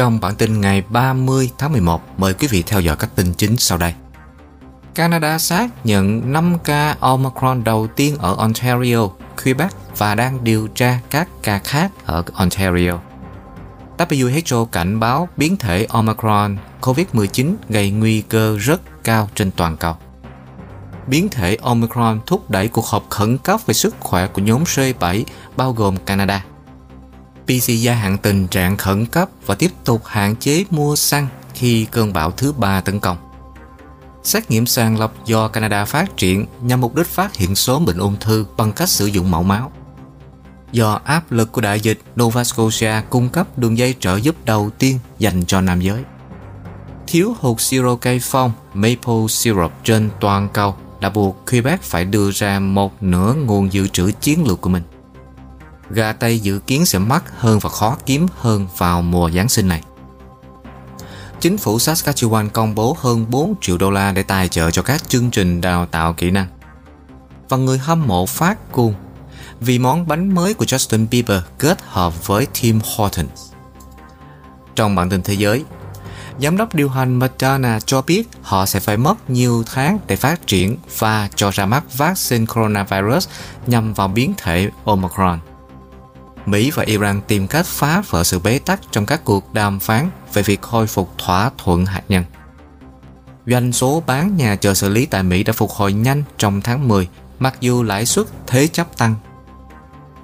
Trong bản tin ngày 30 tháng 11, mời quý vị theo dõi các tin chính sau đây. Canada xác nhận 5 ca Omicron đầu tiên ở Ontario, Quebec và đang điều tra các ca khác ở Ontario. WHO cảnh báo biến thể Omicron COVID-19 gây nguy cơ rất cao trên toàn cầu. Biến thể Omicron thúc đẩy cuộc họp khẩn cấp về sức khỏe của nhóm C7 bao gồm Canada. PC gia hạn tình trạng khẩn cấp và tiếp tục hạn chế mua xăng khi cơn bão thứ ba tấn công. Xét nghiệm sàng lọc do Canada phát triển nhằm mục đích phát hiện sớm bệnh ung thư bằng cách sử dụng mẫu máu. Do áp lực của đại dịch, Nova Scotia cung cấp đường dây trợ giúp đầu tiên dành cho nam giới. Thiếu hụt siro cây phong, maple syrup trên toàn cầu đã buộc Quebec phải đưa ra một nửa nguồn dự trữ chiến lược của mình. Gà Tây dự kiến sẽ mắc hơn và khó kiếm hơn vào mùa Giáng sinh này. Chính phủ Saskatchewan công bố hơn 4 triệu đô la để tài trợ cho các chương trình đào tạo kỹ năng. Và người hâm mộ phát cuồng vì món bánh mới của Justin Bieber kết hợp với Tim Hortons. Trong bản tin thế giới, giám đốc điều hành Moderna cho biết họ sẽ phải mất nhiều tháng để phát triển và cho ra mắt vaccine coronavirus nhằm vào biến thể Omicron. Mỹ và Iran tìm cách phá vỡ sự bế tắc trong các cuộc đàm phán về việc khôi phục thỏa thuận hạt nhân. Doanh số bán nhà chờ xử lý tại Mỹ đã phục hồi nhanh trong tháng 10, mặc dù lãi suất thế chấp tăng.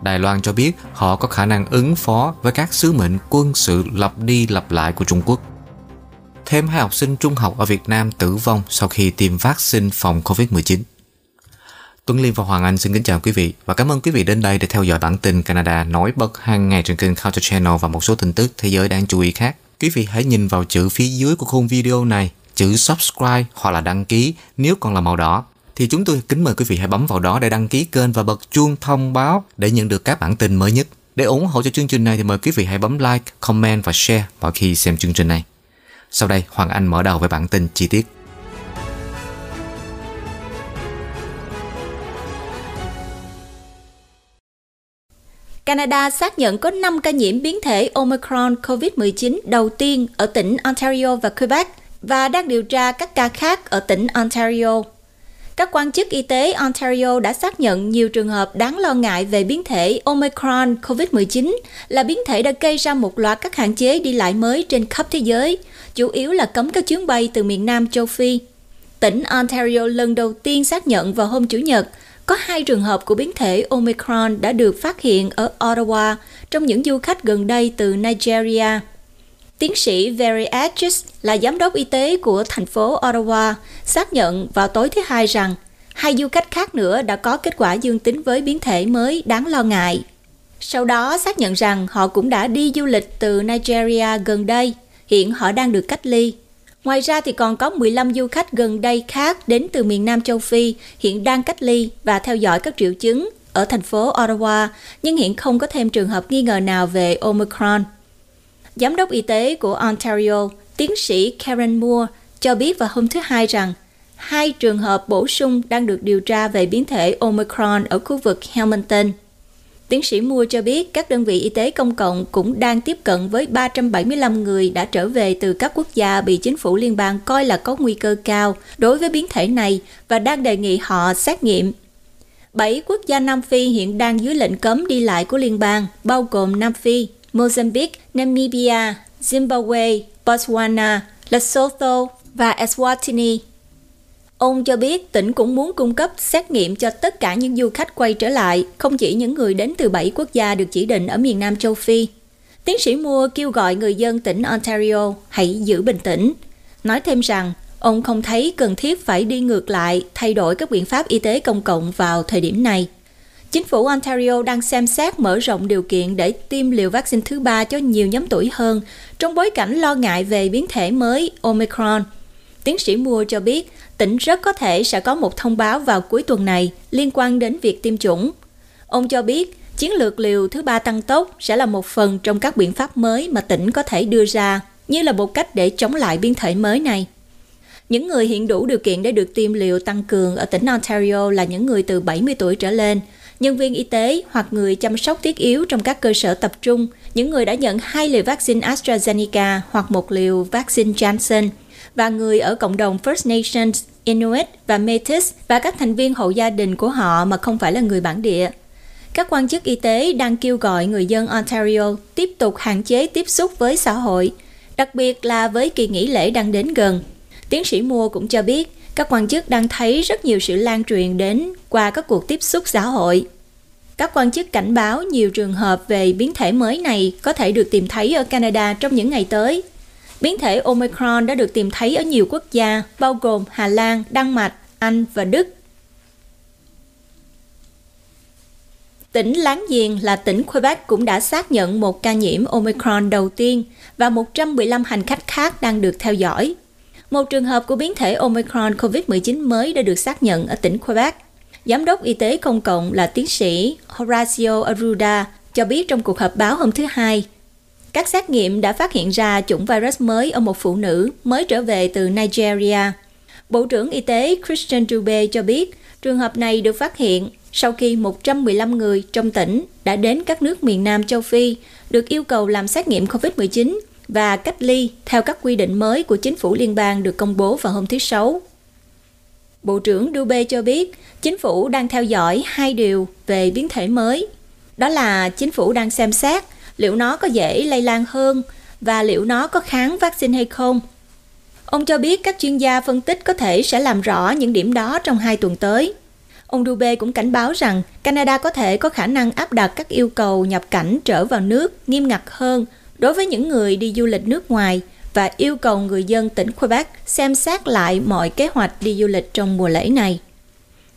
Đài Loan cho biết họ có khả năng ứng phó với các sứ mệnh quân sự lặp đi lặp lại của Trung Quốc. Thêm hai học sinh trung học ở Việt Nam tử vong sau khi tiêm vaccine phòng COVID-19. Tuấn Liên và Hoàng Anh xin kính chào quý vị và cảm ơn quý vị đến đây để theo dõi bản tin Canada nổi bật hàng ngày trên kênh Culture Channel và một số tin tức thế giới đáng chú ý khác. Quý vị hãy nhìn vào chữ phía dưới của khung video này, chữ subscribe hoặc là đăng ký nếu còn là màu đỏ thì chúng tôi kính mời quý vị hãy bấm vào đó để đăng ký kênh và bật chuông thông báo để nhận được các bản tin mới nhất. Để ủng hộ cho chương trình này thì mời quý vị hãy bấm like, comment và share mỗi khi xem chương trình này. Sau đây, Hoàng Anh mở đầu với bản tin chi tiết. Canada xác nhận có 5 ca nhiễm biến thể Omicron COVID-19 đầu tiên ở tỉnh Ontario và Quebec và đang điều tra các ca khác ở tỉnh Ontario. Các quan chức y tế Ontario đã xác nhận nhiều trường hợp đáng lo ngại về biến thể Omicron COVID-19 là biến thể đã gây ra một loạt các hạn chế đi lại mới trên khắp thế giới, chủ yếu là cấm các chuyến bay từ miền Nam châu Phi. Tỉnh Ontario lần đầu tiên xác nhận vào hôm Chủ nhật có hai trường hợp của biến thể Omicron đã được phát hiện ở Ottawa trong những du khách gần đây từ Nigeria. Tiến sĩ Very Edges là giám đốc y tế của thành phố Ottawa xác nhận vào tối thứ Hai rằng hai du khách khác nữa đã có kết quả dương tính với biến thể mới đáng lo ngại. Sau đó xác nhận rằng họ cũng đã đi du lịch từ Nigeria gần đây, hiện họ đang được cách ly. Ngoài ra thì còn có 15 du khách gần đây khác đến từ miền Nam châu Phi hiện đang cách ly và theo dõi các triệu chứng ở thành phố Ottawa, nhưng hiện không có thêm trường hợp nghi ngờ nào về Omicron. Giám đốc y tế của Ontario, tiến sĩ Karen Moore, cho biết vào hôm thứ Hai rằng hai trường hợp bổ sung đang được điều tra về biến thể Omicron ở khu vực Hamilton. Tiến sĩ Mua cho biết các đơn vị y tế công cộng cũng đang tiếp cận với 375 người đã trở về từ các quốc gia bị chính phủ liên bang coi là có nguy cơ cao đối với biến thể này và đang đề nghị họ xét nghiệm. Bảy quốc gia Nam Phi hiện đang dưới lệnh cấm đi lại của liên bang, bao gồm Nam Phi, Mozambique, Namibia, Zimbabwe, Botswana, Lesotho và Eswatini. Ông cho biết tỉnh cũng muốn cung cấp xét nghiệm cho tất cả những du khách quay trở lại, không chỉ những người đến từ 7 quốc gia được chỉ định ở miền Nam châu Phi. Tiến sĩ Moore kêu gọi người dân tỉnh Ontario hãy giữ bình tĩnh, nói thêm rằng ông không thấy cần thiết phải đi ngược lại thay đổi các biện pháp y tế công cộng vào thời điểm này. Chính phủ Ontario đang xem xét mở rộng điều kiện để tiêm liều vaccine thứ ba cho nhiều nhóm tuổi hơn trong bối cảnh lo ngại về biến thể mới Omicron. Tiến sĩ Mua cho biết tỉnh rất có thể sẽ có một thông báo vào cuối tuần này liên quan đến việc tiêm chủng. Ông cho biết chiến lược liều thứ ba tăng tốc sẽ là một phần trong các biện pháp mới mà tỉnh có thể đưa ra, như là một cách để chống lại biến thể mới này. Những người hiện đủ điều kiện để được tiêm liều tăng cường ở tỉnh Ontario là những người từ 70 tuổi trở lên, nhân viên y tế hoặc người chăm sóc thiết yếu trong các cơ sở tập trung, những người đã nhận hai liều vaccine AstraZeneca hoặc một liều vaccine Johnson, và người ở cộng đồng First Nations, Inuit và Métis và các thành viên hộ gia đình của họ mà không phải là người bản địa. Các quan chức y tế đang kêu gọi người dân Ontario tiếp tục hạn chế tiếp xúc với xã hội, đặc biệt là với kỳ nghỉ lễ đang đến gần. Tiến sĩ Mua cũng cho biết, các quan chức đang thấy rất nhiều sự lan truyền đến qua các cuộc tiếp xúc xã hội. Các quan chức cảnh báo nhiều trường hợp về biến thể mới này có thể được tìm thấy ở Canada trong những ngày tới. Biến thể Omicron đã được tìm thấy ở nhiều quốc gia, bao gồm Hà Lan, Đan Mạch, Anh và Đức. Tỉnh láng giềng là tỉnh Quebec cũng đã xác nhận một ca nhiễm Omicron đầu tiên và 115 hành khách khác đang được theo dõi. Một trường hợp của biến thể Omicron COVID-19 mới đã được xác nhận ở tỉnh Quebec. Giám đốc Y tế Công cộng là tiến sĩ Horacio Arruda cho biết trong cuộc họp báo hôm thứ Hai, các xét nghiệm đã phát hiện ra chủng virus mới ở một phụ nữ mới trở về từ Nigeria. Bộ trưởng Y tế Christian Dube cho biết, trường hợp này được phát hiện sau khi 115 người trong tỉnh đã đến các nước miền Nam châu Phi được yêu cầu làm xét nghiệm COVID-19 và cách ly theo các quy định mới của chính phủ liên bang được công bố vào hôm thứ Sáu. Bộ trưởng Dube cho biết, chính phủ đang theo dõi hai điều về biến thể mới. Đó là chính phủ đang xem xét liệu nó có dễ lây lan hơn và liệu nó có kháng vaccine hay không. Ông cho biết các chuyên gia phân tích có thể sẽ làm rõ những điểm đó trong hai tuần tới. Ông Dubé cũng cảnh báo rằng Canada có thể có khả năng áp đặt các yêu cầu nhập cảnh trở vào nước nghiêm ngặt hơn đối với những người đi du lịch nước ngoài và yêu cầu người dân tỉnh Quebec xem xét lại mọi kế hoạch đi du lịch trong mùa lễ này.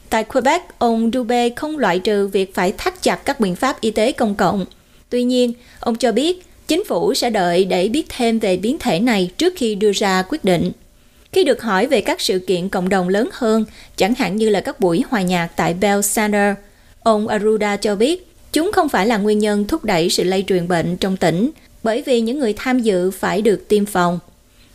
Tại Quebec, ông Dubé không loại trừ việc phải thắt chặt các biện pháp y tế công cộng. Tuy nhiên, ông cho biết chính phủ sẽ đợi để biết thêm về biến thể này trước khi đưa ra quyết định. Khi được hỏi về các sự kiện cộng đồng lớn hơn, chẳng hạn như là các buổi hòa nhạc tại Bell Center, ông Aruda cho biết chúng không phải là nguyên nhân thúc đẩy sự lây truyền bệnh trong tỉnh, bởi vì những người tham dự phải được tiêm phòng.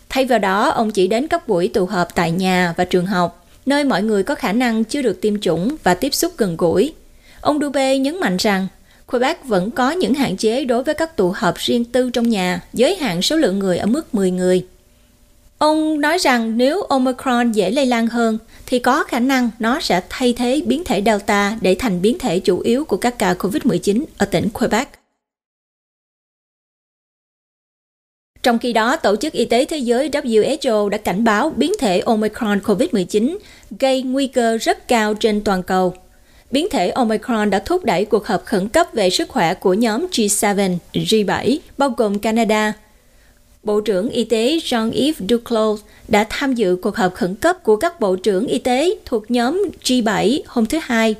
Thay vào đó, ông chỉ đến các buổi tụ họp tại nhà và trường học, nơi mọi người có khả năng chưa được tiêm chủng và tiếp xúc gần gũi. Ông Dubé nhấn mạnh rằng Quebec vẫn có những hạn chế đối với các tụ họp riêng tư trong nhà, giới hạn số lượng người ở mức 10 người. Ông nói rằng nếu Omicron dễ lây lan hơn, thì có khả năng nó sẽ thay thế biến thể Delta để thành biến thể chủ yếu của các ca COVID-19 ở tỉnh Quebec. Trong khi đó, Tổ chức Y tế Thế giới WHO đã cảnh báo biến thể Omicron COVID-19 gây nguy cơ rất cao trên toàn cầu. Biến thể Omicron đã thúc đẩy cuộc họp khẩn cấp về sức khỏe của nhóm G7, G7, bao gồm Canada, Bộ trưởng Y tế Jean-Yves Duclos đã tham dự cuộc họp khẩn cấp của các bộ trưởng y tế thuộc nhóm G7 hôm thứ Hai.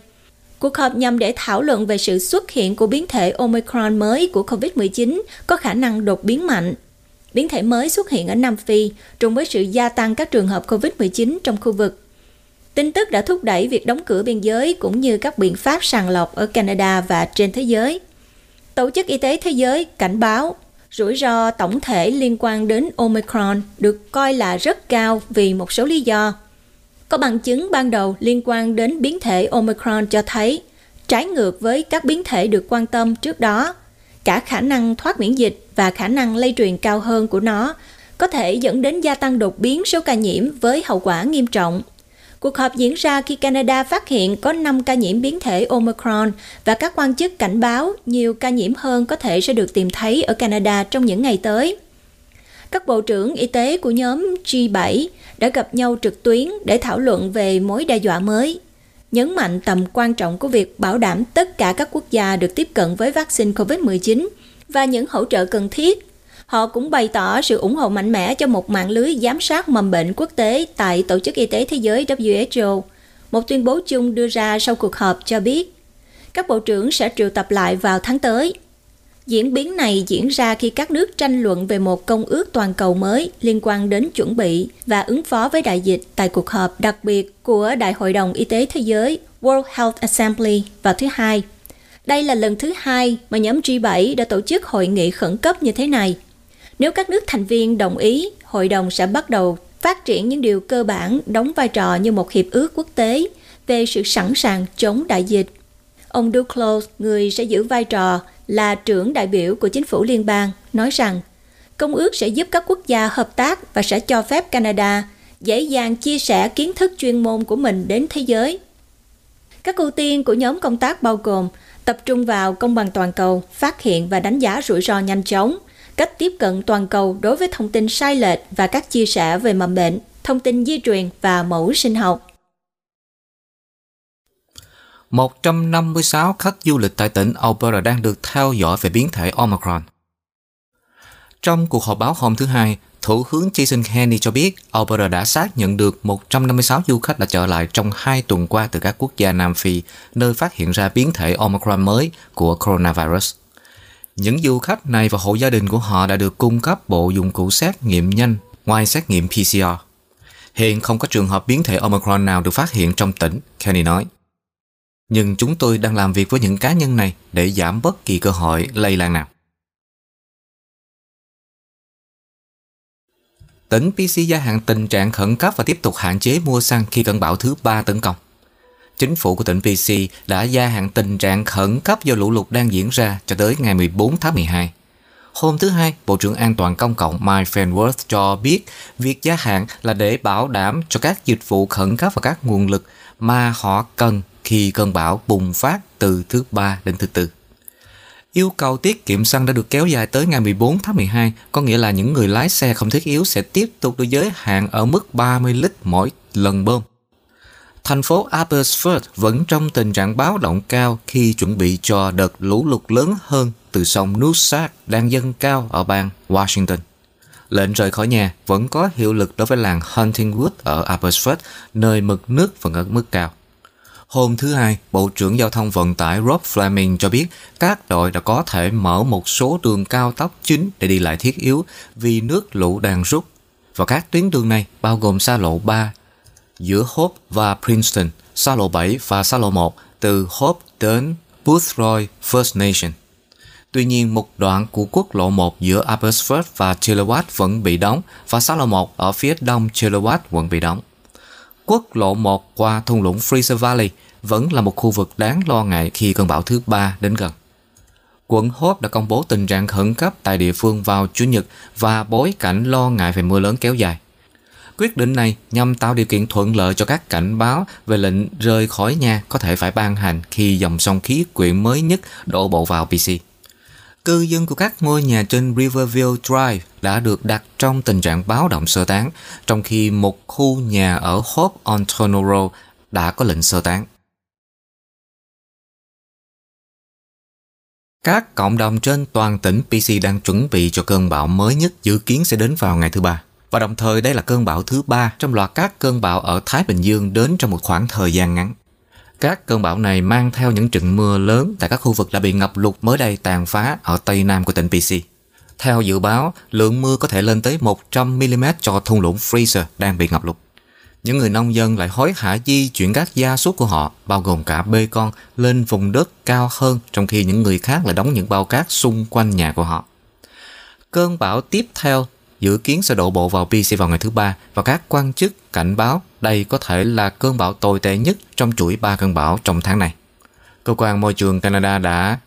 Cuộc họp nhằm để thảo luận về sự xuất hiện của biến thể Omicron mới của COVID-19 có khả năng đột biến mạnh. Biến thể mới xuất hiện ở Nam Phi, trùng với sự gia tăng các trường hợp COVID-19 trong khu vực. Tin tức đã thúc đẩy việc đóng cửa biên giới cũng như các biện pháp sàng lọc ở Canada và trên thế giới. Tổ chức Y tế Thế giới cảnh báo rủi ro tổng thể liên quan đến Omicron được coi là rất cao vì một số lý do. Có bằng chứng ban đầu liên quan đến biến thể Omicron cho thấy, trái ngược với các biến thể được quan tâm trước đó, cả khả năng thoát miễn dịch và khả năng lây truyền cao hơn của nó có thể dẫn đến gia tăng đột biến số ca nhiễm với hậu quả nghiêm trọng Cuộc họp diễn ra khi Canada phát hiện có 5 ca nhiễm biến thể Omicron và các quan chức cảnh báo nhiều ca nhiễm hơn có thể sẽ được tìm thấy ở Canada trong những ngày tới. Các bộ trưởng y tế của nhóm G7 đã gặp nhau trực tuyến để thảo luận về mối đe dọa mới, nhấn mạnh tầm quan trọng của việc bảo đảm tất cả các quốc gia được tiếp cận với vaccine COVID-19 và những hỗ trợ cần thiết Họ cũng bày tỏ sự ủng hộ mạnh mẽ cho một mạng lưới giám sát mầm bệnh quốc tế tại Tổ chức Y tế Thế giới WHO. Một tuyên bố chung đưa ra sau cuộc họp cho biết, các bộ trưởng sẽ triệu tập lại vào tháng tới. Diễn biến này diễn ra khi các nước tranh luận về một công ước toàn cầu mới liên quan đến chuẩn bị và ứng phó với đại dịch tại cuộc họp đặc biệt của Đại hội đồng Y tế Thế giới World Health Assembly vào thứ Hai. Đây là lần thứ hai mà nhóm G7 đã tổ chức hội nghị khẩn cấp như thế này. Nếu các nước thành viên đồng ý, hội đồng sẽ bắt đầu phát triển những điều cơ bản đóng vai trò như một hiệp ước quốc tế về sự sẵn sàng chống đại dịch. Ông Duclos, người sẽ giữ vai trò là trưởng đại biểu của chính phủ liên bang, nói rằng công ước sẽ giúp các quốc gia hợp tác và sẽ cho phép Canada dễ dàng chia sẻ kiến thức chuyên môn của mình đến thế giới. Các ưu tiên của nhóm công tác bao gồm tập trung vào công bằng toàn cầu, phát hiện và đánh giá rủi ro nhanh chóng, cách tiếp cận toàn cầu đối với thông tin sai lệch và các chia sẻ về mầm bệnh, thông tin di truyền và mẫu sinh học. 156 khách du lịch tại tỉnh Alberta đang được theo dõi về biến thể Omicron. Trong cuộc họp báo hôm thứ Hai, Thủ tướng Jason Kenney cho biết Alberta đã xác nhận được 156 du khách đã trở lại trong hai tuần qua từ các quốc gia Nam Phi, nơi phát hiện ra biến thể Omicron mới của coronavirus. Những du khách này và hộ gia đình của họ đã được cung cấp bộ dụng cụ xét nghiệm nhanh ngoài xét nghiệm PCR. Hiện không có trường hợp biến thể Omicron nào được phát hiện trong tỉnh, Kenny nói. Nhưng chúng tôi đang làm việc với những cá nhân này để giảm bất kỳ cơ hội lây lan nào. Tỉnh PC gia hạn tình trạng khẩn cấp và tiếp tục hạn chế mua xăng khi cơn bão thứ ba tấn công. Chính phủ của tỉnh PC đã gia hạn tình trạng khẩn cấp do lũ lụt đang diễn ra cho tới ngày 14 tháng 12. Hôm thứ Hai, Bộ trưởng An toàn Công cộng Mike Fenworth cho biết việc gia hạn là để bảo đảm cho các dịch vụ khẩn cấp và các nguồn lực mà họ cần khi cơn bão bùng phát từ thứ ba đến thứ tư. Yêu cầu tiết kiệm xăng đã được kéo dài tới ngày 14 tháng 12, có nghĩa là những người lái xe không thiết yếu sẽ tiếp tục được giới hạn ở mức 30 lít mỗi lần bơm. Thành phố Abbotsford vẫn trong tình trạng báo động cao khi chuẩn bị cho đợt lũ lụt lớn hơn từ sông Noosak đang dâng cao ở bang Washington. Lệnh rời khỏi nhà vẫn có hiệu lực đối với làng Huntingwood ở Abbotsford, nơi mực nước vẫn ở mức cao. Hôm thứ Hai, Bộ trưởng Giao thông Vận tải Rob Fleming cho biết các đội đã có thể mở một số đường cao tốc chính để đi lại thiết yếu vì nước lũ đang rút. Và các tuyến đường này bao gồm xa lộ 3 giữa Hope và Princeton, xa lộ 7 và xa lộ 1 từ Hope đến Boothroyd First Nation. Tuy nhiên, một đoạn của quốc lộ 1 giữa Abbotsford và Chilliwack vẫn bị đóng và xa lộ 1 ở phía đông Chilliwack vẫn bị đóng. Quốc lộ 1 qua thung lũng Fraser Valley vẫn là một khu vực đáng lo ngại khi cơn bão thứ ba đến gần. Quận Hope đã công bố tình trạng khẩn cấp tại địa phương vào Chủ nhật và bối cảnh lo ngại về mưa lớn kéo dài. Quyết định này nhằm tạo điều kiện thuận lợi cho các cảnh báo về lệnh rời khỏi nhà có thể phải ban hành khi dòng sông khí quyển mới nhất đổ bộ vào PC. Cư dân của các ngôi nhà trên Riverview Drive đã được đặt trong tình trạng báo động sơ tán, trong khi một khu nhà ở Hope on Tonoro đã có lệnh sơ tán. Các cộng đồng trên toàn tỉnh PC đang chuẩn bị cho cơn bão mới nhất dự kiến sẽ đến vào ngày thứ ba. Và đồng thời đây là cơn bão thứ ba trong loạt các cơn bão ở Thái Bình Dương đến trong một khoảng thời gian ngắn. Các cơn bão này mang theo những trận mưa lớn tại các khu vực đã bị ngập lụt mới đây tàn phá ở tây nam của tỉnh PC. Theo dự báo, lượng mưa có thể lên tới 100mm cho thung lũng Fraser đang bị ngập lụt. Những người nông dân lại hối hả di chuyển các gia súc của họ, bao gồm cả bê con, lên vùng đất cao hơn, trong khi những người khác lại đóng những bao cát xung quanh nhà của họ. Cơn bão tiếp theo dự kiến sẽ đổ bộ vào PC vào ngày thứ ba và các quan chức cảnh báo đây có thể là cơn bão tồi tệ nhất trong chuỗi ba cơn bão trong tháng này. Cơ quan môi trường Canada đã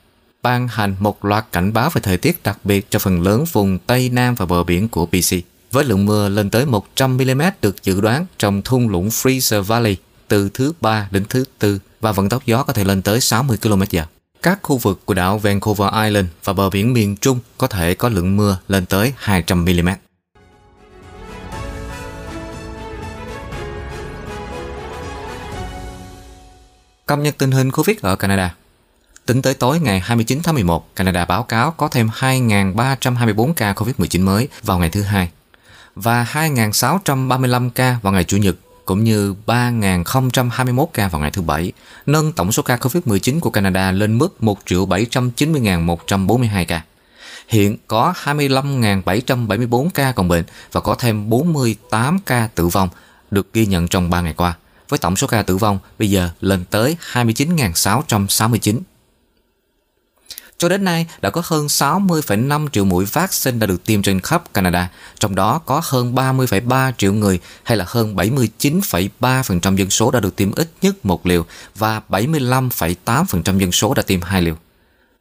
ban hành một loạt cảnh báo về thời tiết đặc biệt cho phần lớn vùng Tây Nam và bờ biển của BC với lượng mưa lên tới 100mm được dự đoán trong thung lũng Fraser Valley từ thứ ba đến thứ tư và vận tốc gió có thể lên tới 60 km/h. Các khu vực của đảo Vancouver Island và bờ biển miền Trung có thể có lượng mưa lên tới 200mm. Cập nhật tình hình Covid ở Canada. Tính tới tối ngày 29 tháng 11, Canada báo cáo có thêm 2.324 ca COVID-19 mới vào ngày thứ hai và 2.635 ca vào ngày Chủ nhật cũng như 3.021 ca vào ngày thứ Bảy, nâng tổng số ca COVID-19 của Canada lên mức 1.790.142 ca. Hiện có 25.774 ca còn bệnh và có thêm 48 ca tử vong được ghi nhận trong 3 ngày qua với tổng số ca tử vong bây giờ lên tới 29.669. Cho đến nay, đã có hơn 60,5 triệu mũi vaccine đã được tiêm trên khắp Canada, trong đó có hơn 30,3 triệu người hay là hơn 79,3% dân số đã được tiêm ít nhất một liều và 75,8% dân số đã tiêm hai liều.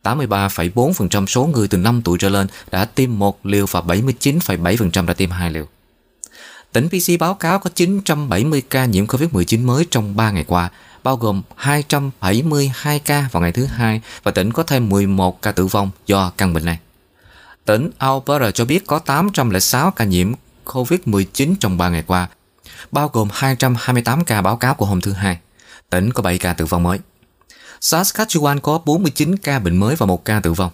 83,4% số người từ 5 tuổi trở lên đã tiêm một liều và 79,7% đã tiêm hai liều. Tỉnh PC báo cáo có 970 ca nhiễm COVID-19 mới trong 3 ngày qua, bao gồm 272 ca vào ngày thứ hai và tỉnh có thêm 11 ca tử vong do căn bệnh này. Tỉnh Alberta cho biết có 806 ca nhiễm COVID-19 trong 3 ngày qua, bao gồm 228 ca báo cáo của hôm thứ hai. Tỉnh có 7 ca tử vong mới. Saskatchewan có 49 ca bệnh mới và một ca tử vong.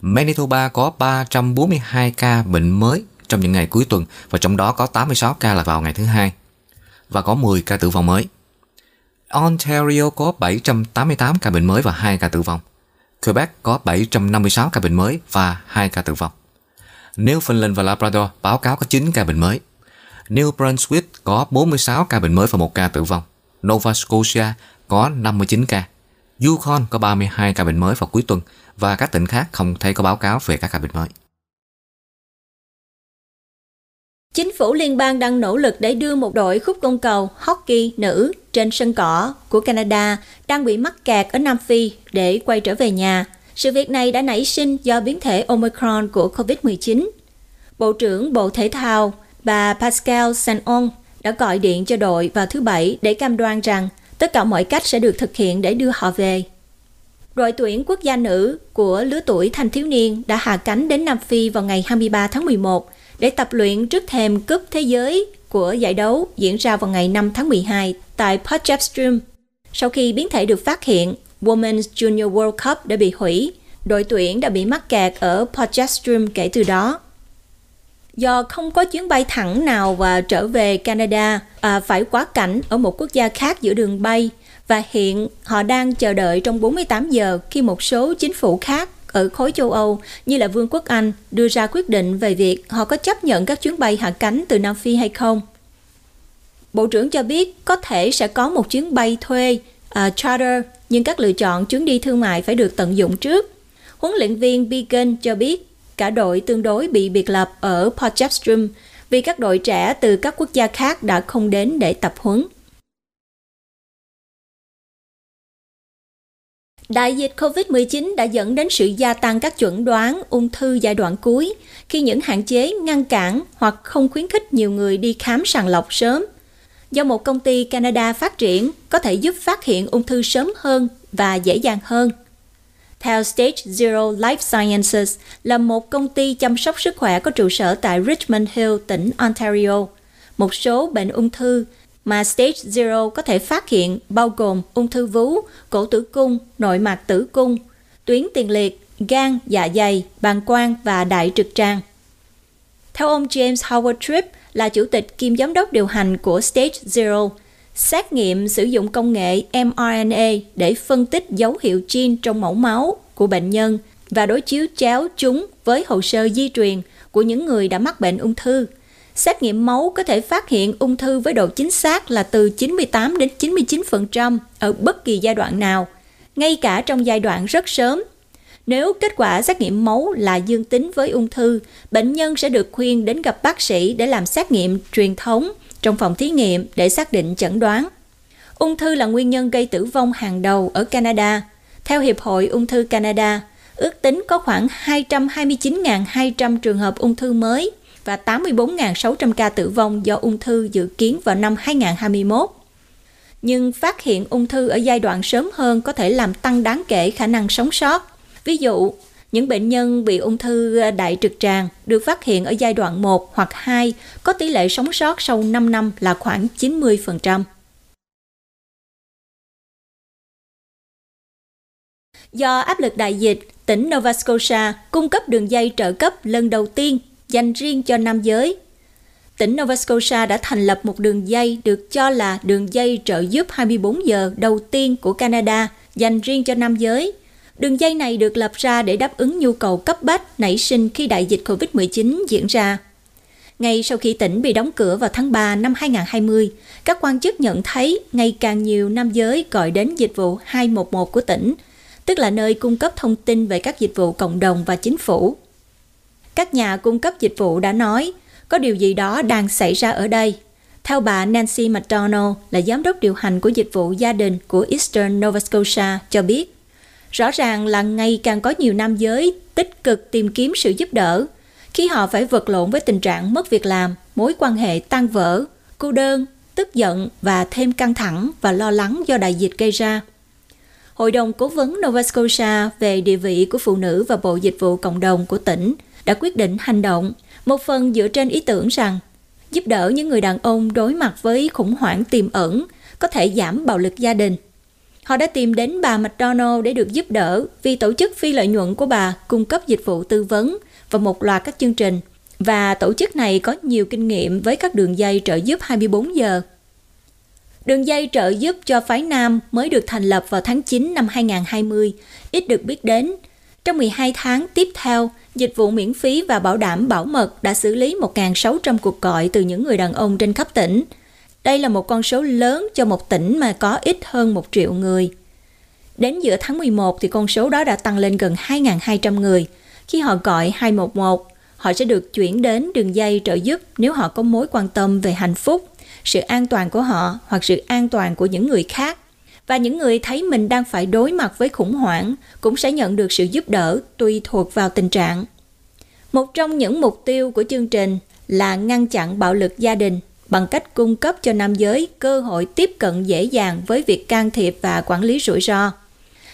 Manitoba có 342 ca bệnh mới trong những ngày cuối tuần và trong đó có 86 ca là vào ngày thứ hai và có 10 ca tử vong mới. Ontario có 788 ca bệnh mới và 2 ca tử vong. Quebec có 756 ca bệnh mới và 2 ca tử vong. Newfoundland và Labrador báo cáo có 9 ca bệnh mới. New Brunswick có 46 ca bệnh mới và 1 ca tử vong. Nova Scotia có 59 ca. Yukon có 32 ca bệnh mới vào cuối tuần và các tỉnh khác không thấy có báo cáo về các ca bệnh mới. Chính phủ liên bang đang nỗ lực để đưa một đội khúc côn cầu hockey nữ trên sân cỏ của Canada đang bị mắc kẹt ở Nam Phi để quay trở về nhà. Sự việc này đã nảy sinh do biến thể Omicron của COVID-19. Bộ trưởng Bộ Thể thao, bà Pascal Saint-On đã gọi điện cho đội vào thứ Bảy để cam đoan rằng tất cả mọi cách sẽ được thực hiện để đưa họ về. Đội tuyển quốc gia nữ của lứa tuổi thanh thiếu niên đã hạ cánh đến Nam Phi vào ngày 23 tháng 11 để tập luyện trước thềm cúp thế giới của giải đấu diễn ra vào ngày 5 tháng 12 tại Potchefstroom. Sau khi biến thể được phát hiện, Women's Junior World Cup đã bị hủy. Đội tuyển đã bị mắc kẹt ở Potchefstroom kể từ đó. Do không có chuyến bay thẳng nào và trở về Canada, à, phải quá cảnh ở một quốc gia khác giữa đường bay và hiện họ đang chờ đợi trong 48 giờ khi một số chính phủ khác ở khối châu Âu như là Vương quốc Anh đưa ra quyết định về việc họ có chấp nhận các chuyến bay hạ cánh từ Nam Phi hay không. Bộ trưởng cho biết có thể sẽ có một chuyến bay thuê uh, charter nhưng các lựa chọn chuyến đi thương mại phải được tận dụng trước. Huấn luyện viên Beacon cho biết cả đội tương đối bị biệt lập ở Potchefstroom vì các đội trẻ từ các quốc gia khác đã không đến để tập huấn. Đại dịch COVID-19 đã dẫn đến sự gia tăng các chuẩn đoán ung thư giai đoạn cuối khi những hạn chế ngăn cản hoặc không khuyến khích nhiều người đi khám sàng lọc sớm. Do một công ty Canada phát triển có thể giúp phát hiện ung thư sớm hơn và dễ dàng hơn. Theo Stage Zero Life Sciences là một công ty chăm sóc sức khỏe có trụ sở tại Richmond Hill, tỉnh Ontario. Một số bệnh ung thư mà Stage Zero có thể phát hiện bao gồm ung thư vú, cổ tử cung, nội mạc tử cung, tuyến tiền liệt, gan, dạ dày, bàng quang và đại trực tràng. Theo ông James Howard Tripp là chủ tịch kiêm giám đốc điều hành của Stage Zero, xét nghiệm sử dụng công nghệ mRNA để phân tích dấu hiệu gene trong mẫu máu của bệnh nhân và đối chiếu chéo chúng với hồ sơ di truyền của những người đã mắc bệnh ung thư – Xét nghiệm máu có thể phát hiện ung thư với độ chính xác là từ 98 đến 99% ở bất kỳ giai đoạn nào, ngay cả trong giai đoạn rất sớm. Nếu kết quả xét nghiệm máu là dương tính với ung thư, bệnh nhân sẽ được khuyên đến gặp bác sĩ để làm xét nghiệm truyền thống trong phòng thí nghiệm để xác định chẩn đoán. Ung thư là nguyên nhân gây tử vong hàng đầu ở Canada. Theo Hiệp hội Ung thư Canada, ước tính có khoảng 229.200 trường hợp ung thư mới và 84.600 ca tử vong do ung thư dự kiến vào năm 2021. Nhưng phát hiện ung thư ở giai đoạn sớm hơn có thể làm tăng đáng kể khả năng sống sót. Ví dụ, những bệnh nhân bị ung thư đại trực tràng được phát hiện ở giai đoạn 1 hoặc 2 có tỷ lệ sống sót sau 5 năm là khoảng 90%. Do áp lực đại dịch, tỉnh Nova Scotia cung cấp đường dây trợ cấp lần đầu tiên dành riêng cho nam giới. Tỉnh Nova Scotia đã thành lập một đường dây được cho là đường dây trợ giúp 24 giờ đầu tiên của Canada dành riêng cho nam giới. Đường dây này được lập ra để đáp ứng nhu cầu cấp bách nảy sinh khi đại dịch COVID-19 diễn ra. Ngay sau khi tỉnh bị đóng cửa vào tháng 3 năm 2020, các quan chức nhận thấy ngày càng nhiều nam giới gọi đến dịch vụ 211 của tỉnh, tức là nơi cung cấp thông tin về các dịch vụ cộng đồng và chính phủ. Các nhà cung cấp dịch vụ đã nói có điều gì đó đang xảy ra ở đây. Theo bà Nancy McDonald là giám đốc điều hành của dịch vụ gia đình của Eastern Nova Scotia cho biết, rõ ràng là ngày càng có nhiều nam giới tích cực tìm kiếm sự giúp đỡ khi họ phải vật lộn với tình trạng mất việc làm, mối quan hệ tan vỡ, cô đơn, tức giận và thêm căng thẳng và lo lắng do đại dịch gây ra. Hội đồng Cố vấn Nova Scotia về địa vị của phụ nữ và Bộ Dịch vụ Cộng đồng của tỉnh đã quyết định hành động, một phần dựa trên ý tưởng rằng giúp đỡ những người đàn ông đối mặt với khủng hoảng tiềm ẩn có thể giảm bạo lực gia đình. Họ đã tìm đến bà McDonald để được giúp đỡ vì tổ chức phi lợi nhuận của bà cung cấp dịch vụ tư vấn và một loạt các chương trình và tổ chức này có nhiều kinh nghiệm với các đường dây trợ giúp 24 giờ. Đường dây trợ giúp cho phái nam mới được thành lập vào tháng 9 năm 2020, ít được biết đến. Trong 12 tháng tiếp theo, dịch vụ miễn phí và bảo đảm bảo mật đã xử lý 1.600 cuộc gọi từ những người đàn ông trên khắp tỉnh. Đây là một con số lớn cho một tỉnh mà có ít hơn 1 triệu người. Đến giữa tháng 11 thì con số đó đã tăng lên gần 2.200 người. Khi họ gọi 211, họ sẽ được chuyển đến đường dây trợ giúp nếu họ có mối quan tâm về hạnh phúc, sự an toàn của họ hoặc sự an toàn của những người khác. Và những người thấy mình đang phải đối mặt với khủng hoảng cũng sẽ nhận được sự giúp đỡ tùy thuộc vào tình trạng. Một trong những mục tiêu của chương trình là ngăn chặn bạo lực gia đình bằng cách cung cấp cho nam giới cơ hội tiếp cận dễ dàng với việc can thiệp và quản lý rủi ro.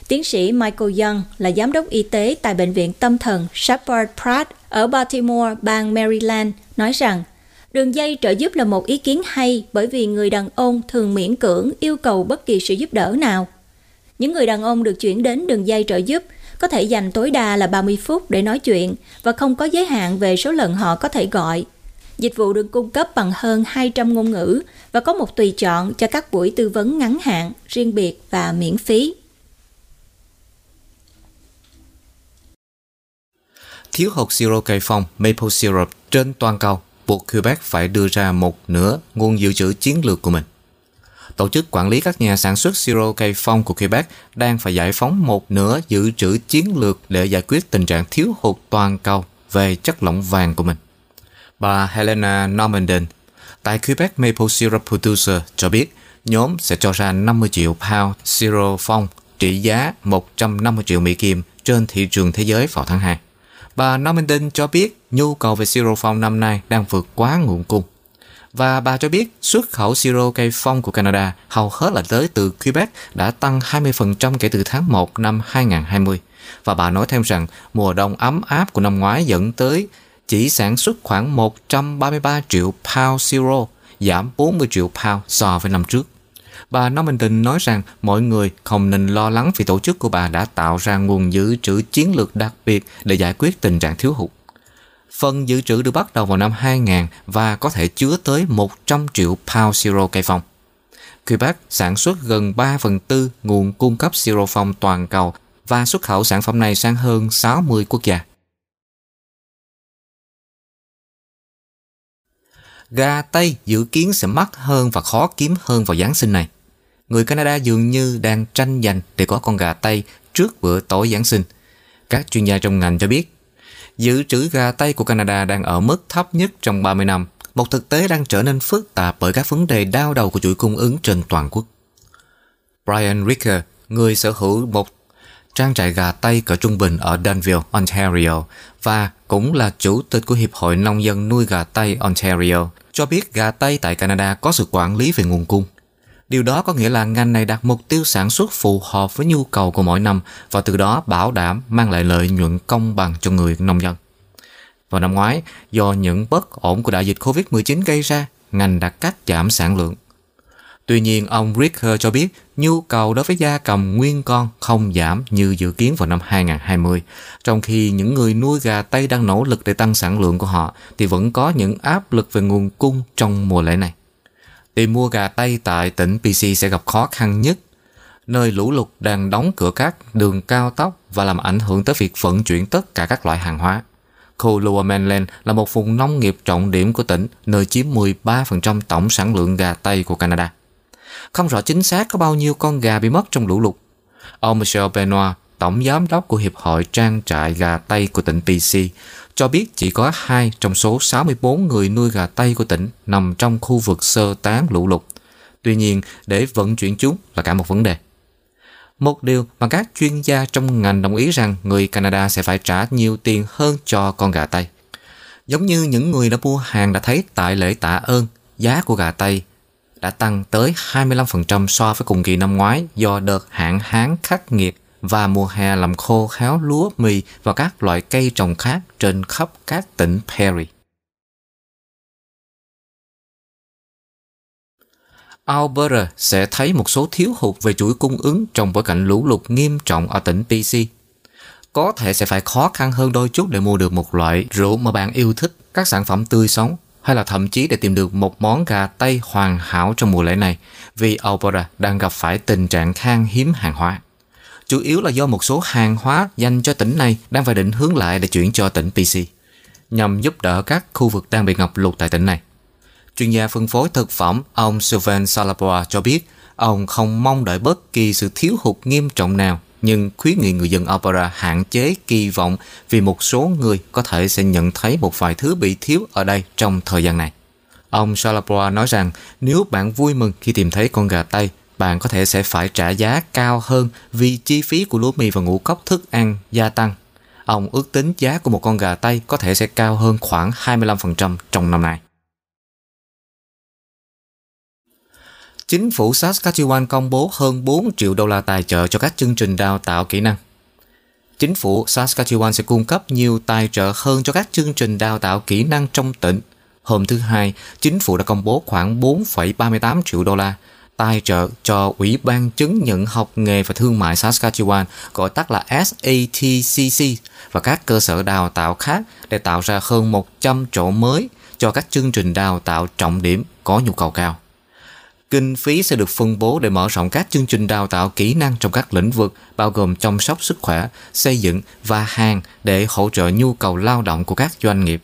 Tiến sĩ Michael Young là giám đốc y tế tại Bệnh viện Tâm thần Shepard Pratt ở Baltimore, bang Maryland, nói rằng đường dây trợ giúp là một ý kiến hay bởi vì người đàn ông thường miễn cưỡng yêu cầu bất kỳ sự giúp đỡ nào. Những người đàn ông được chuyển đến đường dây trợ giúp có thể dành tối đa là 30 phút để nói chuyện và không có giới hạn về số lần họ có thể gọi. Dịch vụ được cung cấp bằng hơn 200 ngôn ngữ và có một tùy chọn cho các buổi tư vấn ngắn hạn, riêng biệt và miễn phí. Thiếu hụt siro cây phong maple syrup trên toàn cầu buộc Quebec phải đưa ra một nửa nguồn dự trữ chiến lược của mình. Tổ chức quản lý các nhà sản xuất siro cây phong của Quebec đang phải giải phóng một nửa dự trữ chiến lược để giải quyết tình trạng thiếu hụt toàn cầu về chất lỏng vàng của mình. Bà Helena Normandin, tại Quebec Maple Syrup Producer, cho biết nhóm sẽ cho ra 50 triệu pound siro phong trị giá 150 triệu Mỹ Kim trên thị trường thế giới vào tháng 2. Bà Normandin cho biết nhu cầu về siro phong năm nay đang vượt quá nguồn cung. Và bà cho biết xuất khẩu siro cây phong của Canada hầu hết là tới từ Quebec đã tăng 20% kể từ tháng 1 năm 2020. Và bà nói thêm rằng mùa đông ấm áp của năm ngoái dẫn tới chỉ sản xuất khoảng 133 triệu pound siro, giảm 40 triệu pound so với năm trước. Bà Normanton nói rằng mọi người không nên lo lắng vì tổ chức của bà đã tạo ra nguồn dự trữ chiến lược đặc biệt để giải quyết tình trạng thiếu hụt. Phần dự trữ được bắt đầu vào năm 2000 và có thể chứa tới 100 triệu pound siro cây phong. Quebec sản xuất gần 3 phần tư nguồn cung cấp siro phong toàn cầu và xuất khẩu sản phẩm này sang hơn 60 quốc gia. Gà Tây dự kiến sẽ mắc hơn và khó kiếm hơn vào Giáng sinh này. Người Canada dường như đang tranh giành để có con gà Tây trước bữa tối Giáng sinh. Các chuyên gia trong ngành cho biết, dự trữ gà Tây của Canada đang ở mức thấp nhất trong 30 năm, một thực tế đang trở nên phức tạp bởi các vấn đề đau đầu của chuỗi cung ứng trên toàn quốc. Brian Ricker, người sở hữu một trang trại gà Tây cỡ trung bình ở Danville, Ontario và cũng là chủ tịch của Hiệp hội Nông dân nuôi gà Tây Ontario, cho biết gà Tây tại Canada có sự quản lý về nguồn cung. Điều đó có nghĩa là ngành này đặt mục tiêu sản xuất phù hợp với nhu cầu của mỗi năm và từ đó bảo đảm mang lại lợi nhuận công bằng cho người nông dân. Vào năm ngoái, do những bất ổn của đại dịch Covid-19 gây ra, ngành đã cắt giảm sản lượng. Tuy nhiên, ông Ricker cho biết nhu cầu đối với gia cầm nguyên con không giảm như dự kiến vào năm 2020. Trong khi những người nuôi gà Tây đang nỗ lực để tăng sản lượng của họ, thì vẫn có những áp lực về nguồn cung trong mùa lễ này. Tìm mua gà Tây tại tỉnh PC sẽ gặp khó khăn nhất, nơi lũ lụt đang đóng cửa các đường cao tốc và làm ảnh hưởng tới việc vận chuyển tất cả các loại hàng hóa. Khu Lower Mainland là một vùng nông nghiệp trọng điểm của tỉnh, nơi chiếm 13% tổng sản lượng gà Tây của Canada. Không rõ chính xác có bao nhiêu con gà bị mất trong lũ lụt. Ông Michel Benoit, tổng giám đốc của Hiệp hội Trang trại gà Tây của tỉnh PC, cho biết chỉ có 2 trong số 64 người nuôi gà Tây của tỉnh nằm trong khu vực sơ tán lũ lụt. Tuy nhiên, để vận chuyển chúng là cả một vấn đề. Một điều mà các chuyên gia trong ngành đồng ý rằng người Canada sẽ phải trả nhiều tiền hơn cho con gà Tây. Giống như những người đã mua hàng đã thấy tại lễ tạ ơn, giá của gà Tây đã tăng tới 25% so với cùng kỳ năm ngoái do đợt hạn hán khắc nghiệt và mùa hè làm khô héo lúa mì và các loại cây trồng khác trên khắp các tỉnh Perry. Alberta sẽ thấy một số thiếu hụt về chuỗi cung ứng trong bối cảnh lũ lụt nghiêm trọng ở tỉnh BC. Có thể sẽ phải khó khăn hơn đôi chút để mua được một loại rượu mà bạn yêu thích, các sản phẩm tươi sống hay là thậm chí để tìm được một món gà Tây hoàn hảo trong mùa lễ này vì Alberta đang gặp phải tình trạng khan hiếm hàng hóa. Chủ yếu là do một số hàng hóa dành cho tỉnh này đang phải định hướng lại để chuyển cho tỉnh PC nhằm giúp đỡ các khu vực đang bị ngập lụt tại tỉnh này. Chuyên gia phân phối thực phẩm ông Sylvain Salaboa cho biết ông không mong đợi bất kỳ sự thiếu hụt nghiêm trọng nào nhưng khuyến nghị người dân Opera hạn chế kỳ vọng vì một số người có thể sẽ nhận thấy một vài thứ bị thiếu ở đây trong thời gian này. Ông Salaboa nói rằng nếu bạn vui mừng khi tìm thấy con gà Tây, bạn có thể sẽ phải trả giá cao hơn vì chi phí của lúa mì và ngũ cốc thức ăn gia tăng. Ông ước tính giá của một con gà Tây có thể sẽ cao hơn khoảng 25% trong năm nay. chính phủ Saskatchewan công bố hơn 4 triệu đô la tài trợ cho các chương trình đào tạo kỹ năng. Chính phủ Saskatchewan sẽ cung cấp nhiều tài trợ hơn cho các chương trình đào tạo kỹ năng trong tỉnh. Hôm thứ Hai, chính phủ đã công bố khoảng 4,38 triệu đô la tài trợ cho Ủy ban chứng nhận học nghề và thương mại Saskatchewan, gọi tắt là SATCC, và các cơ sở đào tạo khác để tạo ra hơn 100 chỗ mới cho các chương trình đào tạo trọng điểm có nhu cầu cao. Kinh phí sẽ được phân bố để mở rộng các chương trình đào tạo kỹ năng trong các lĩnh vực bao gồm chăm sóc sức khỏe, xây dựng và hàng để hỗ trợ nhu cầu lao động của các doanh nghiệp.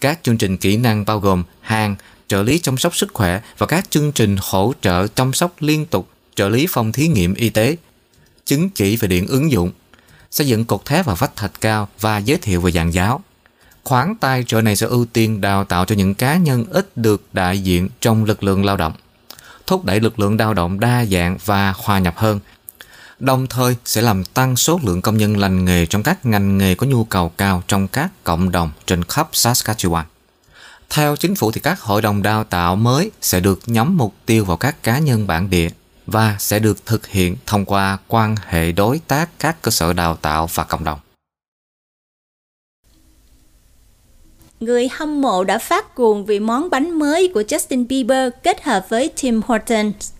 Các chương trình kỹ năng bao gồm hàng, trợ lý chăm sóc sức khỏe và các chương trình hỗ trợ chăm sóc liên tục, trợ lý phòng thí nghiệm y tế, chứng chỉ về điện ứng dụng, xây dựng cột thép và vách thạch cao và giới thiệu về dạng giáo. Khoản tài trợ này sẽ ưu tiên đào tạo cho những cá nhân ít được đại diện trong lực lượng lao động thúc đẩy lực lượng lao động đa dạng và hòa nhập hơn đồng thời sẽ làm tăng số lượng công nhân lành nghề trong các ngành nghề có nhu cầu cao trong các cộng đồng trên khắp Saskatchewan. Theo chính phủ thì các hội đồng đào tạo mới sẽ được nhắm mục tiêu vào các cá nhân bản địa và sẽ được thực hiện thông qua quan hệ đối tác các cơ sở đào tạo và cộng đồng. người hâm mộ đã phát cuồng vì món bánh mới của Justin Bieber kết hợp với Tim Hortons.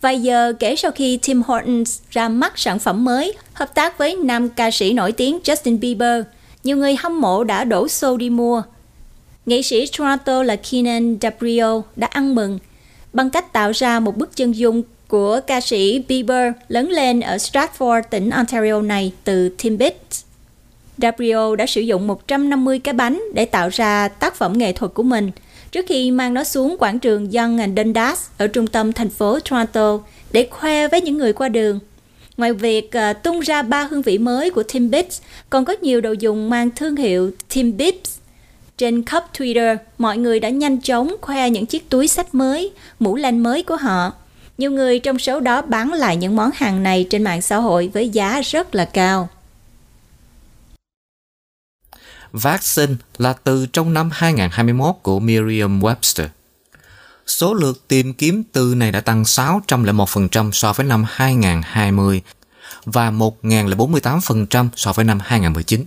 Vài giờ kể sau khi Tim Hortons ra mắt sản phẩm mới, hợp tác với nam ca sĩ nổi tiếng Justin Bieber, nhiều người hâm mộ đã đổ xô đi mua. Nghệ sĩ Toronto là Keenan Dabrio đã ăn mừng bằng cách tạo ra một bức chân dung của ca sĩ Bieber lớn lên ở Stratford, tỉnh Ontario này từ Timbit. Dabrio đã sử dụng 150 cái bánh để tạo ra tác phẩm nghệ thuật của mình trước khi mang nó xuống quảng trường Young and Dundas ở trung tâm thành phố Toronto để khoe với những người qua đường. Ngoài việc uh, tung ra ba hương vị mới của Timbits, còn có nhiều đồ dùng mang thương hiệu Timbits. Trên khắp Twitter, mọi người đã nhanh chóng khoe những chiếc túi sách mới, mũ len mới của họ. Nhiều người trong số đó bán lại những món hàng này trên mạng xã hội với giá rất là cao. Vaccine là từ trong năm 2021 của Merriam-Webster. Số lượt tìm kiếm từ này đã tăng 601% so với năm 2020 và 1.048% so với năm 2019.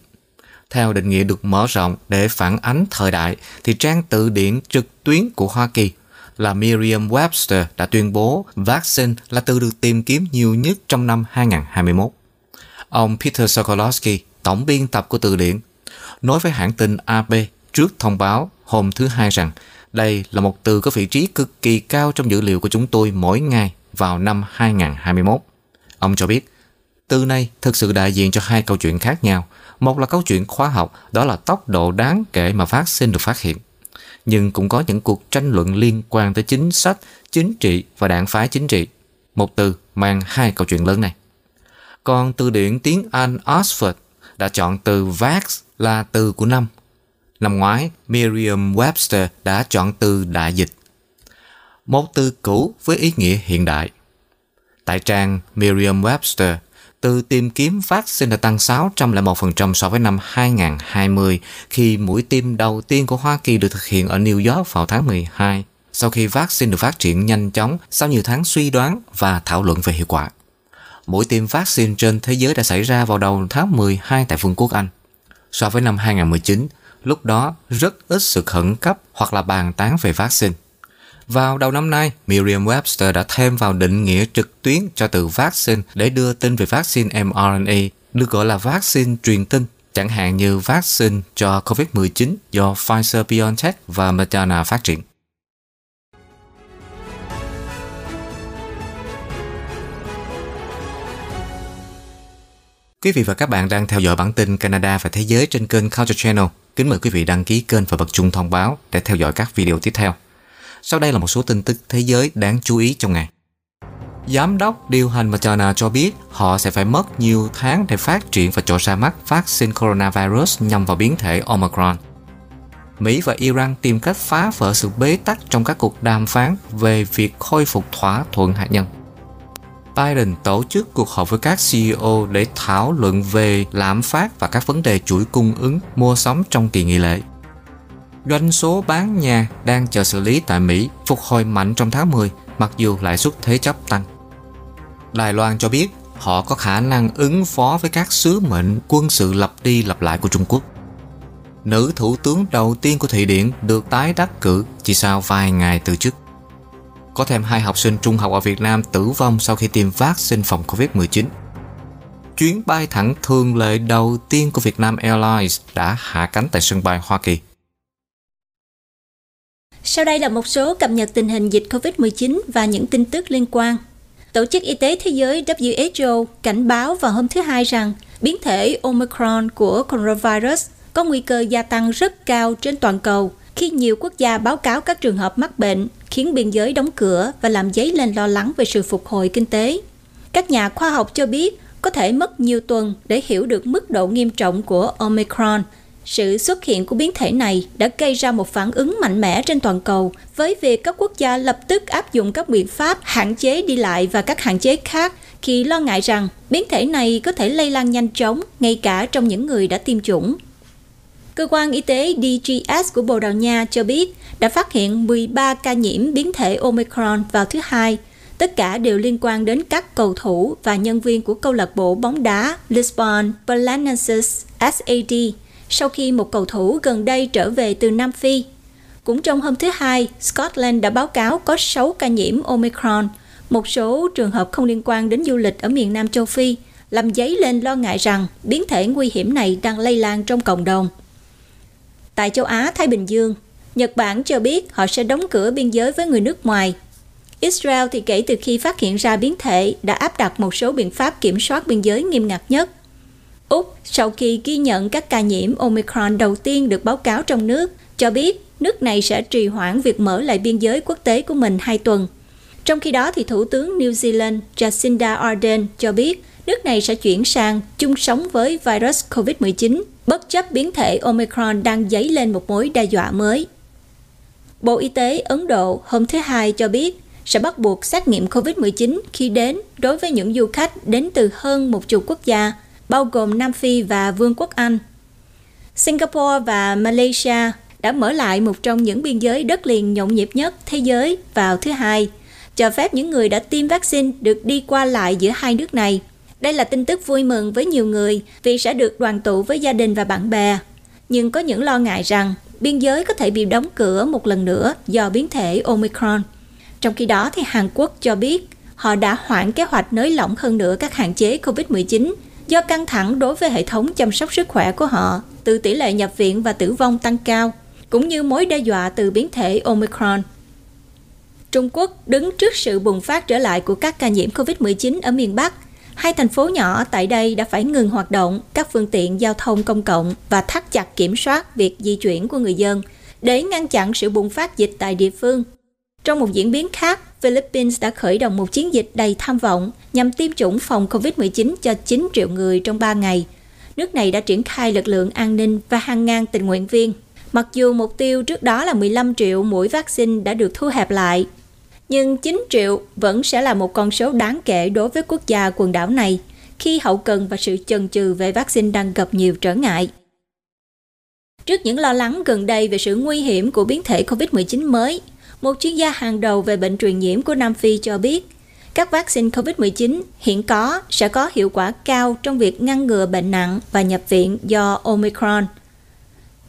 Theo định nghĩa được mở rộng để phản ánh thời đại, thì trang tự điển trực tuyến của Hoa Kỳ là Merriam-Webster đã tuyên bố vaccine là từ được tìm kiếm nhiều nhất trong năm 2021. Ông Peter Sokolowski, tổng biên tập của từ điển, nói với hãng tin AP trước thông báo hôm thứ Hai rằng đây là một từ có vị trí cực kỳ cao trong dữ liệu của chúng tôi mỗi ngày vào năm 2021. Ông cho biết, từ này thực sự đại diện cho hai câu chuyện khác nhau. Một là câu chuyện khoa học, đó là tốc độ đáng kể mà phát sinh được phát hiện. Nhưng cũng có những cuộc tranh luận liên quan tới chính sách, chính trị và đảng phái chính trị. Một từ mang hai câu chuyện lớn này. Còn từ điển tiếng Anh Oxford đã chọn từ vax là từ của năm. Năm ngoái, Merriam-Webster đã chọn từ đại dịch. Một từ cũ với ý nghĩa hiện đại. Tại trang Merriam-Webster, từ tìm kiếm vaccine đã tăng 601% so với năm 2020 khi mũi tiêm đầu tiên của Hoa Kỳ được thực hiện ở New York vào tháng 12 sau khi vaccine được phát triển nhanh chóng sau nhiều tháng suy đoán và thảo luận về hiệu quả. Mũi tiêm vaccine trên thế giới đã xảy ra vào đầu tháng 12 tại Vương quốc Anh. So với năm 2019, lúc đó rất ít sự khẩn cấp hoặc là bàn tán về vaccine. Vào đầu năm nay, Merriam-Webster đã thêm vào định nghĩa trực tuyến cho từ vaccine để đưa tin về vaccine mRNA, được gọi là vaccine truyền tin, chẳng hạn như vaccine cho COVID-19 do Pfizer-BioNTech và Moderna phát triển. Quý vị và các bạn đang theo dõi bản tin Canada và Thế giới trên kênh Culture Channel. Kính mời quý vị đăng ký kênh và bật chuông thông báo để theo dõi các video tiếp theo. Sau đây là một số tin tức thế giới đáng chú ý trong ngày. Giám đốc điều hành Moderna cho biết, họ sẽ phải mất nhiều tháng để phát triển và chỗ ra mắt vaccine coronavirus nhằm vào biến thể Omicron. Mỹ và Iran tìm cách phá vỡ sự bế tắc trong các cuộc đàm phán về việc khôi phục thỏa thuận hạt nhân. Biden tổ chức cuộc họp với các CEO để thảo luận về lạm phát và các vấn đề chuỗi cung ứng mua sắm trong kỳ nghỉ lễ. Doanh số bán nhà đang chờ xử lý tại Mỹ phục hồi mạnh trong tháng 10 mặc dù lãi suất thế chấp tăng. Đài Loan cho biết họ có khả năng ứng phó với các sứ mệnh quân sự lặp đi lặp lại của Trung Quốc. Nữ thủ tướng đầu tiên của Thụy Điển được tái đắc cử chỉ sau vài ngày từ chức. Có thêm hai học sinh trung học ở Việt Nam tử vong sau khi tiêm vaccine phòng Covid-19. Chuyến bay thẳng thường lệ đầu tiên của Vietnam Airlines đã hạ cánh tại sân bay Hoa Kỳ. Sau đây là một số cập nhật tình hình dịch COVID-19 và những tin tức liên quan. Tổ chức Y tế Thế giới WHO cảnh báo vào hôm thứ Hai rằng biến thể Omicron của coronavirus có nguy cơ gia tăng rất cao trên toàn cầu khi nhiều quốc gia báo cáo các trường hợp mắc bệnh, khiến biên giới đóng cửa và làm dấy lên lo lắng về sự phục hồi kinh tế. Các nhà khoa học cho biết có thể mất nhiều tuần để hiểu được mức độ nghiêm trọng của Omicron. Sự xuất hiện của biến thể này đã gây ra một phản ứng mạnh mẽ trên toàn cầu với việc các quốc gia lập tức áp dụng các biện pháp hạn chế đi lại và các hạn chế khác khi lo ngại rằng biến thể này có thể lây lan nhanh chóng ngay cả trong những người đã tiêm chủng. Cơ quan y tế DGS của Bồ Đào Nha cho biết đã phát hiện 13 ca nhiễm biến thể Omicron vào thứ Hai. Tất cả đều liên quan đến các cầu thủ và nhân viên của câu lạc bộ bóng đá Lisbon Belenenses SAD sau khi một cầu thủ gần đây trở về từ Nam Phi. Cũng trong hôm thứ Hai, Scotland đã báo cáo có 6 ca nhiễm Omicron, một số trường hợp không liên quan đến du lịch ở miền Nam châu Phi, làm dấy lên lo ngại rằng biến thể nguy hiểm này đang lây lan trong cộng đồng. Tại châu Á Thái Bình Dương, Nhật Bản cho biết họ sẽ đóng cửa biên giới với người nước ngoài. Israel thì kể từ khi phát hiện ra biến thể đã áp đặt một số biện pháp kiểm soát biên giới nghiêm ngặt nhất. Úc, sau khi ghi nhận các ca nhiễm Omicron đầu tiên được báo cáo trong nước, cho biết nước này sẽ trì hoãn việc mở lại biên giới quốc tế của mình hai tuần. Trong khi đó, thì Thủ tướng New Zealand Jacinda Ardern cho biết nước này sẽ chuyển sang chung sống với virus COVID-19, bất chấp biến thể Omicron đang dấy lên một mối đe dọa mới. Bộ Y tế Ấn Độ hôm thứ Hai cho biết sẽ bắt buộc xét nghiệm COVID-19 khi đến đối với những du khách đến từ hơn một chục quốc gia, bao gồm Nam Phi và Vương quốc Anh. Singapore và Malaysia đã mở lại một trong những biên giới đất liền nhộn nhịp nhất thế giới vào thứ Hai, cho phép những người đã tiêm vaccine được đi qua lại giữa hai nước này. Đây là tin tức vui mừng với nhiều người vì sẽ được đoàn tụ với gia đình và bạn bè. Nhưng có những lo ngại rằng biên giới có thể bị đóng cửa một lần nữa do biến thể Omicron. Trong khi đó, thì Hàn Quốc cho biết họ đã hoãn kế hoạch nới lỏng hơn nữa các hạn chế COVID-19 do căng thẳng đối với hệ thống chăm sóc sức khỏe của họ từ tỷ lệ nhập viện và tử vong tăng cao, cũng như mối đe dọa từ biến thể Omicron. Trung Quốc đứng trước sự bùng phát trở lại của các ca nhiễm COVID-19 ở miền Bắc hai thành phố nhỏ tại đây đã phải ngừng hoạt động các phương tiện giao thông công cộng và thắt chặt kiểm soát việc di chuyển của người dân để ngăn chặn sự bùng phát dịch tại địa phương. Trong một diễn biến khác, Philippines đã khởi động một chiến dịch đầy tham vọng nhằm tiêm chủng phòng COVID-19 cho 9 triệu người trong 3 ngày. Nước này đã triển khai lực lượng an ninh và hàng ngàn tình nguyện viên. Mặc dù mục tiêu trước đó là 15 triệu mũi vaccine đã được thu hẹp lại, nhưng 9 triệu vẫn sẽ là một con số đáng kể đối với quốc gia quần đảo này khi hậu cần và sự chần chừ về vaccine đang gặp nhiều trở ngại. Trước những lo lắng gần đây về sự nguy hiểm của biến thể COVID-19 mới, một chuyên gia hàng đầu về bệnh truyền nhiễm của Nam Phi cho biết, các vaccine COVID-19 hiện có sẽ có hiệu quả cao trong việc ngăn ngừa bệnh nặng và nhập viện do Omicron.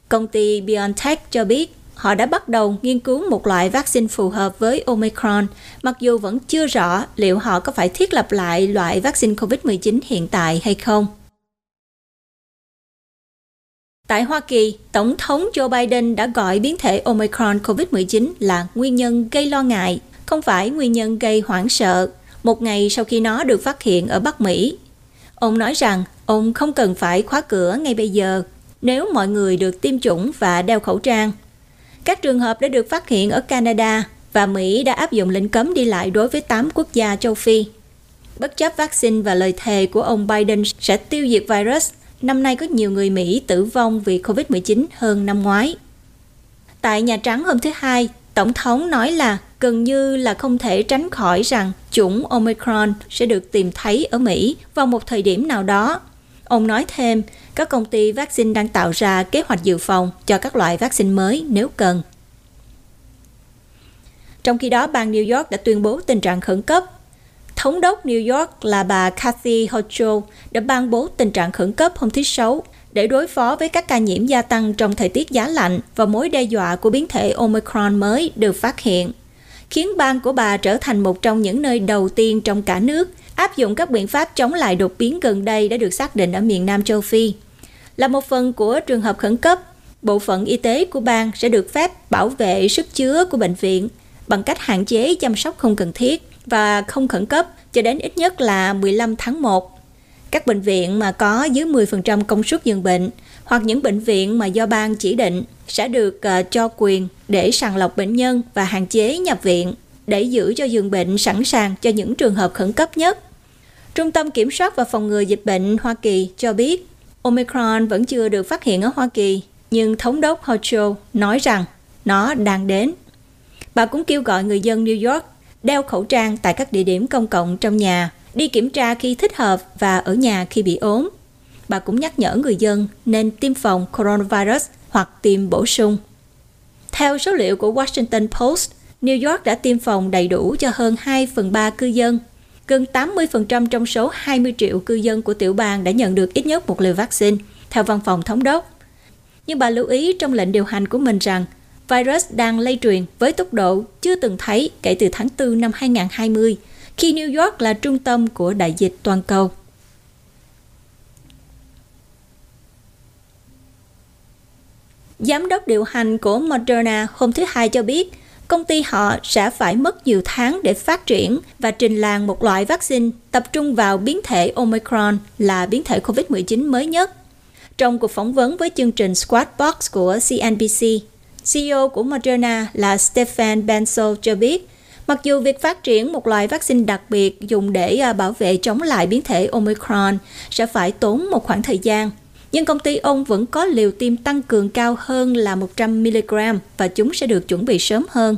Công ty BioNTech cho biết họ đã bắt đầu nghiên cứu một loại vaccine phù hợp với Omicron, mặc dù vẫn chưa rõ liệu họ có phải thiết lập lại loại vaccine COVID-19 hiện tại hay không. Tại Hoa Kỳ, Tổng thống Joe Biden đã gọi biến thể Omicron COVID-19 là nguyên nhân gây lo ngại, không phải nguyên nhân gây hoảng sợ, một ngày sau khi nó được phát hiện ở Bắc Mỹ. Ông nói rằng ông không cần phải khóa cửa ngay bây giờ nếu mọi người được tiêm chủng và đeo khẩu trang. Các trường hợp đã được phát hiện ở Canada và Mỹ đã áp dụng lệnh cấm đi lại đối với 8 quốc gia châu Phi. Bất chấp vaccine và lời thề của ông Biden sẽ tiêu diệt virus, năm nay có nhiều người Mỹ tử vong vì COVID-19 hơn năm ngoái. Tại Nhà Trắng hôm thứ Hai, Tổng thống nói là gần như là không thể tránh khỏi rằng chủng Omicron sẽ được tìm thấy ở Mỹ vào một thời điểm nào đó. Ông nói thêm, các công ty vaccine đang tạo ra kế hoạch dự phòng cho các loại vaccine mới nếu cần. Trong khi đó, bang New York đã tuyên bố tình trạng khẩn cấp Thống đốc New York là bà Kathy Hochul đã ban bố tình trạng khẩn cấp hôm thứ Sáu để đối phó với các ca nhiễm gia tăng trong thời tiết giá lạnh và mối đe dọa của biến thể Omicron mới được phát hiện, khiến bang của bà trở thành một trong những nơi đầu tiên trong cả nước áp dụng các biện pháp chống lại đột biến gần đây đã được xác định ở miền Nam châu Phi. Là một phần của trường hợp khẩn cấp, bộ phận y tế của bang sẽ được phép bảo vệ sức chứa của bệnh viện bằng cách hạn chế chăm sóc không cần thiết và không khẩn cấp cho đến ít nhất là 15 tháng 1. Các bệnh viện mà có dưới 10% công suất giường bệnh hoặc những bệnh viện mà do bang chỉ định sẽ được uh, cho quyền để sàng lọc bệnh nhân và hạn chế nhập viện để giữ cho giường bệnh sẵn sàng cho những trường hợp khẩn cấp nhất. Trung tâm Kiểm soát và Phòng ngừa Dịch bệnh Hoa Kỳ cho biết Omicron vẫn chưa được phát hiện ở Hoa Kỳ, nhưng Thống đốc Hochul nói rằng nó đang đến. Bà cũng kêu gọi người dân New York đeo khẩu trang tại các địa điểm công cộng trong nhà, đi kiểm tra khi thích hợp và ở nhà khi bị ốm. Bà cũng nhắc nhở người dân nên tiêm phòng coronavirus hoặc tiêm bổ sung. Theo số liệu của Washington Post, New York đã tiêm phòng đầy đủ cho hơn 2 phần 3 cư dân. Gần 80% trong số 20 triệu cư dân của tiểu bang đã nhận được ít nhất một liều vaccine, theo văn phòng thống đốc. Nhưng bà lưu ý trong lệnh điều hành của mình rằng virus đang lây truyền với tốc độ chưa từng thấy kể từ tháng 4 năm 2020, khi New York là trung tâm của đại dịch toàn cầu. Giám đốc điều hành của Moderna hôm thứ Hai cho biết, công ty họ sẽ phải mất nhiều tháng để phát triển và trình làng một loại vaccine tập trung vào biến thể Omicron là biến thể COVID-19 mới nhất. Trong cuộc phỏng vấn với chương trình Squad Box của CNBC, CEO của Moderna là Stefan Bensel cho biết, mặc dù việc phát triển một loại vaccine đặc biệt dùng để à, bảo vệ chống lại biến thể Omicron sẽ phải tốn một khoảng thời gian, nhưng công ty ông vẫn có liều tiêm tăng cường cao hơn là 100mg và chúng sẽ được chuẩn bị sớm hơn.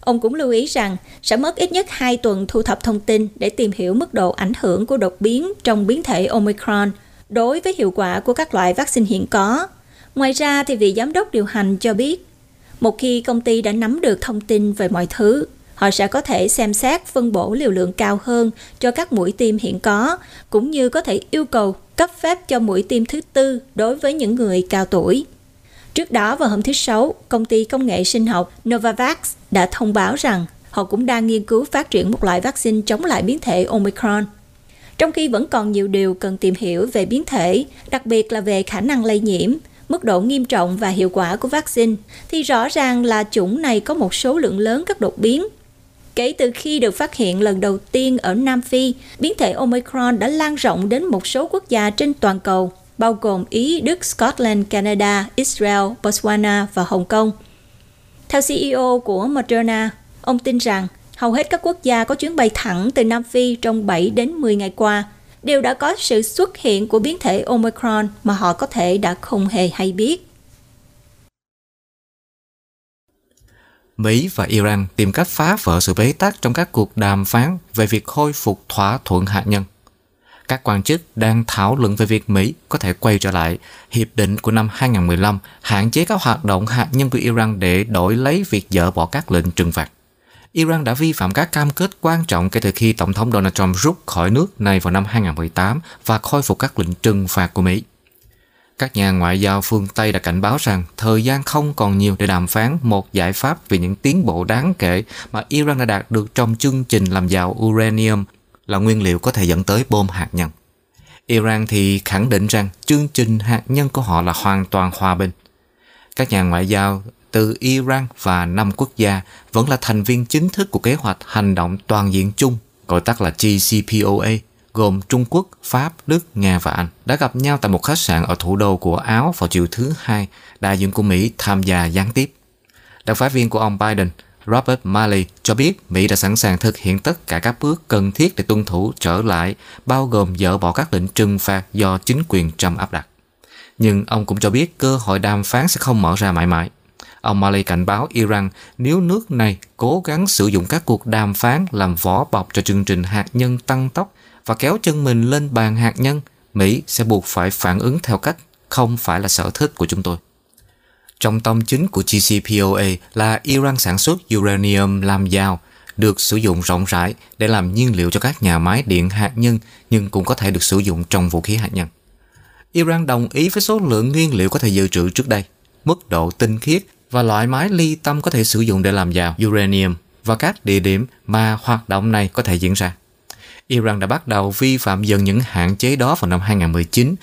Ông cũng lưu ý rằng sẽ mất ít nhất 2 tuần thu thập thông tin để tìm hiểu mức độ ảnh hưởng của đột biến trong biến thể Omicron đối với hiệu quả của các loại vaccine hiện có Ngoài ra thì vị giám đốc điều hành cho biết, một khi công ty đã nắm được thông tin về mọi thứ, họ sẽ có thể xem xét phân bổ liều lượng cao hơn cho các mũi tiêm hiện có, cũng như có thể yêu cầu cấp phép cho mũi tiêm thứ tư đối với những người cao tuổi. Trước đó vào hôm thứ Sáu, công ty công nghệ sinh học Novavax đã thông báo rằng họ cũng đang nghiên cứu phát triển một loại vaccine chống lại biến thể Omicron. Trong khi vẫn còn nhiều điều cần tìm hiểu về biến thể, đặc biệt là về khả năng lây nhiễm, mức độ nghiêm trọng và hiệu quả của vaccine, thì rõ ràng là chủng này có một số lượng lớn các đột biến. Kể từ khi được phát hiện lần đầu tiên ở Nam Phi, biến thể Omicron đã lan rộng đến một số quốc gia trên toàn cầu, bao gồm Ý, Đức, Scotland, Canada, Israel, Botswana và Hồng Kông. Theo CEO của Moderna, ông tin rằng hầu hết các quốc gia có chuyến bay thẳng từ Nam Phi trong 7 đến 10 ngày qua đều đã có sự xuất hiện của biến thể Omicron mà họ có thể đã không hề hay biết. Mỹ và Iran tìm cách phá vỡ sự bế tắc trong các cuộc đàm phán về việc khôi phục thỏa thuận hạt nhân. Các quan chức đang thảo luận về việc Mỹ có thể quay trở lại hiệp định của năm 2015 hạn chế các hoạt động hạt nhân của Iran để đổi lấy việc dỡ bỏ các lệnh trừng phạt. Iran đã vi phạm các cam kết quan trọng kể từ khi Tổng thống Donald Trump rút khỏi nước này vào năm 2018 và khôi phục các lệnh trừng phạt của Mỹ. Các nhà ngoại giao phương Tây đã cảnh báo rằng thời gian không còn nhiều để đàm phán một giải pháp vì những tiến bộ đáng kể mà Iran đã đạt được trong chương trình làm giàu uranium là nguyên liệu có thể dẫn tới bom hạt nhân. Iran thì khẳng định rằng chương trình hạt nhân của họ là hoàn toàn hòa bình. Các nhà ngoại giao từ Iran và năm quốc gia vẫn là thành viên chính thức của kế hoạch hành động toàn diện chung, gọi tắt là GCPOA, gồm Trung Quốc, Pháp, Đức, Nga và Anh, đã gặp nhau tại một khách sạn ở thủ đô của Áo vào chiều thứ Hai, đại diện của Mỹ tham gia gián tiếp. Đặc phái viên của ông Biden, Robert Malley cho biết Mỹ đã sẵn sàng thực hiện tất cả các bước cần thiết để tuân thủ trở lại, bao gồm dỡ bỏ các lệnh trừng phạt do chính quyền Trump áp đặt. Nhưng ông cũng cho biết cơ hội đàm phán sẽ không mở ra mãi mãi. Ông Mali cảnh báo Iran nếu nước này cố gắng sử dụng các cuộc đàm phán làm vỏ bọc cho chương trình hạt nhân tăng tốc và kéo chân mình lên bàn hạt nhân, Mỹ sẽ buộc phải phản ứng theo cách không phải là sở thích của chúng tôi. Trong tâm chính của GCPOA là Iran sản xuất uranium làm giàu, được sử dụng rộng rãi để làm nhiên liệu cho các nhà máy điện hạt nhân nhưng cũng có thể được sử dụng trong vũ khí hạt nhân. Iran đồng ý với số lượng nguyên liệu có thể dự trữ trước đây, mức độ tinh khiết và loại máy ly tâm có thể sử dụng để làm giàu uranium và các địa điểm mà hoạt động này có thể diễn ra. Iran đã bắt đầu vi phạm dần những hạn chế đó vào năm 2019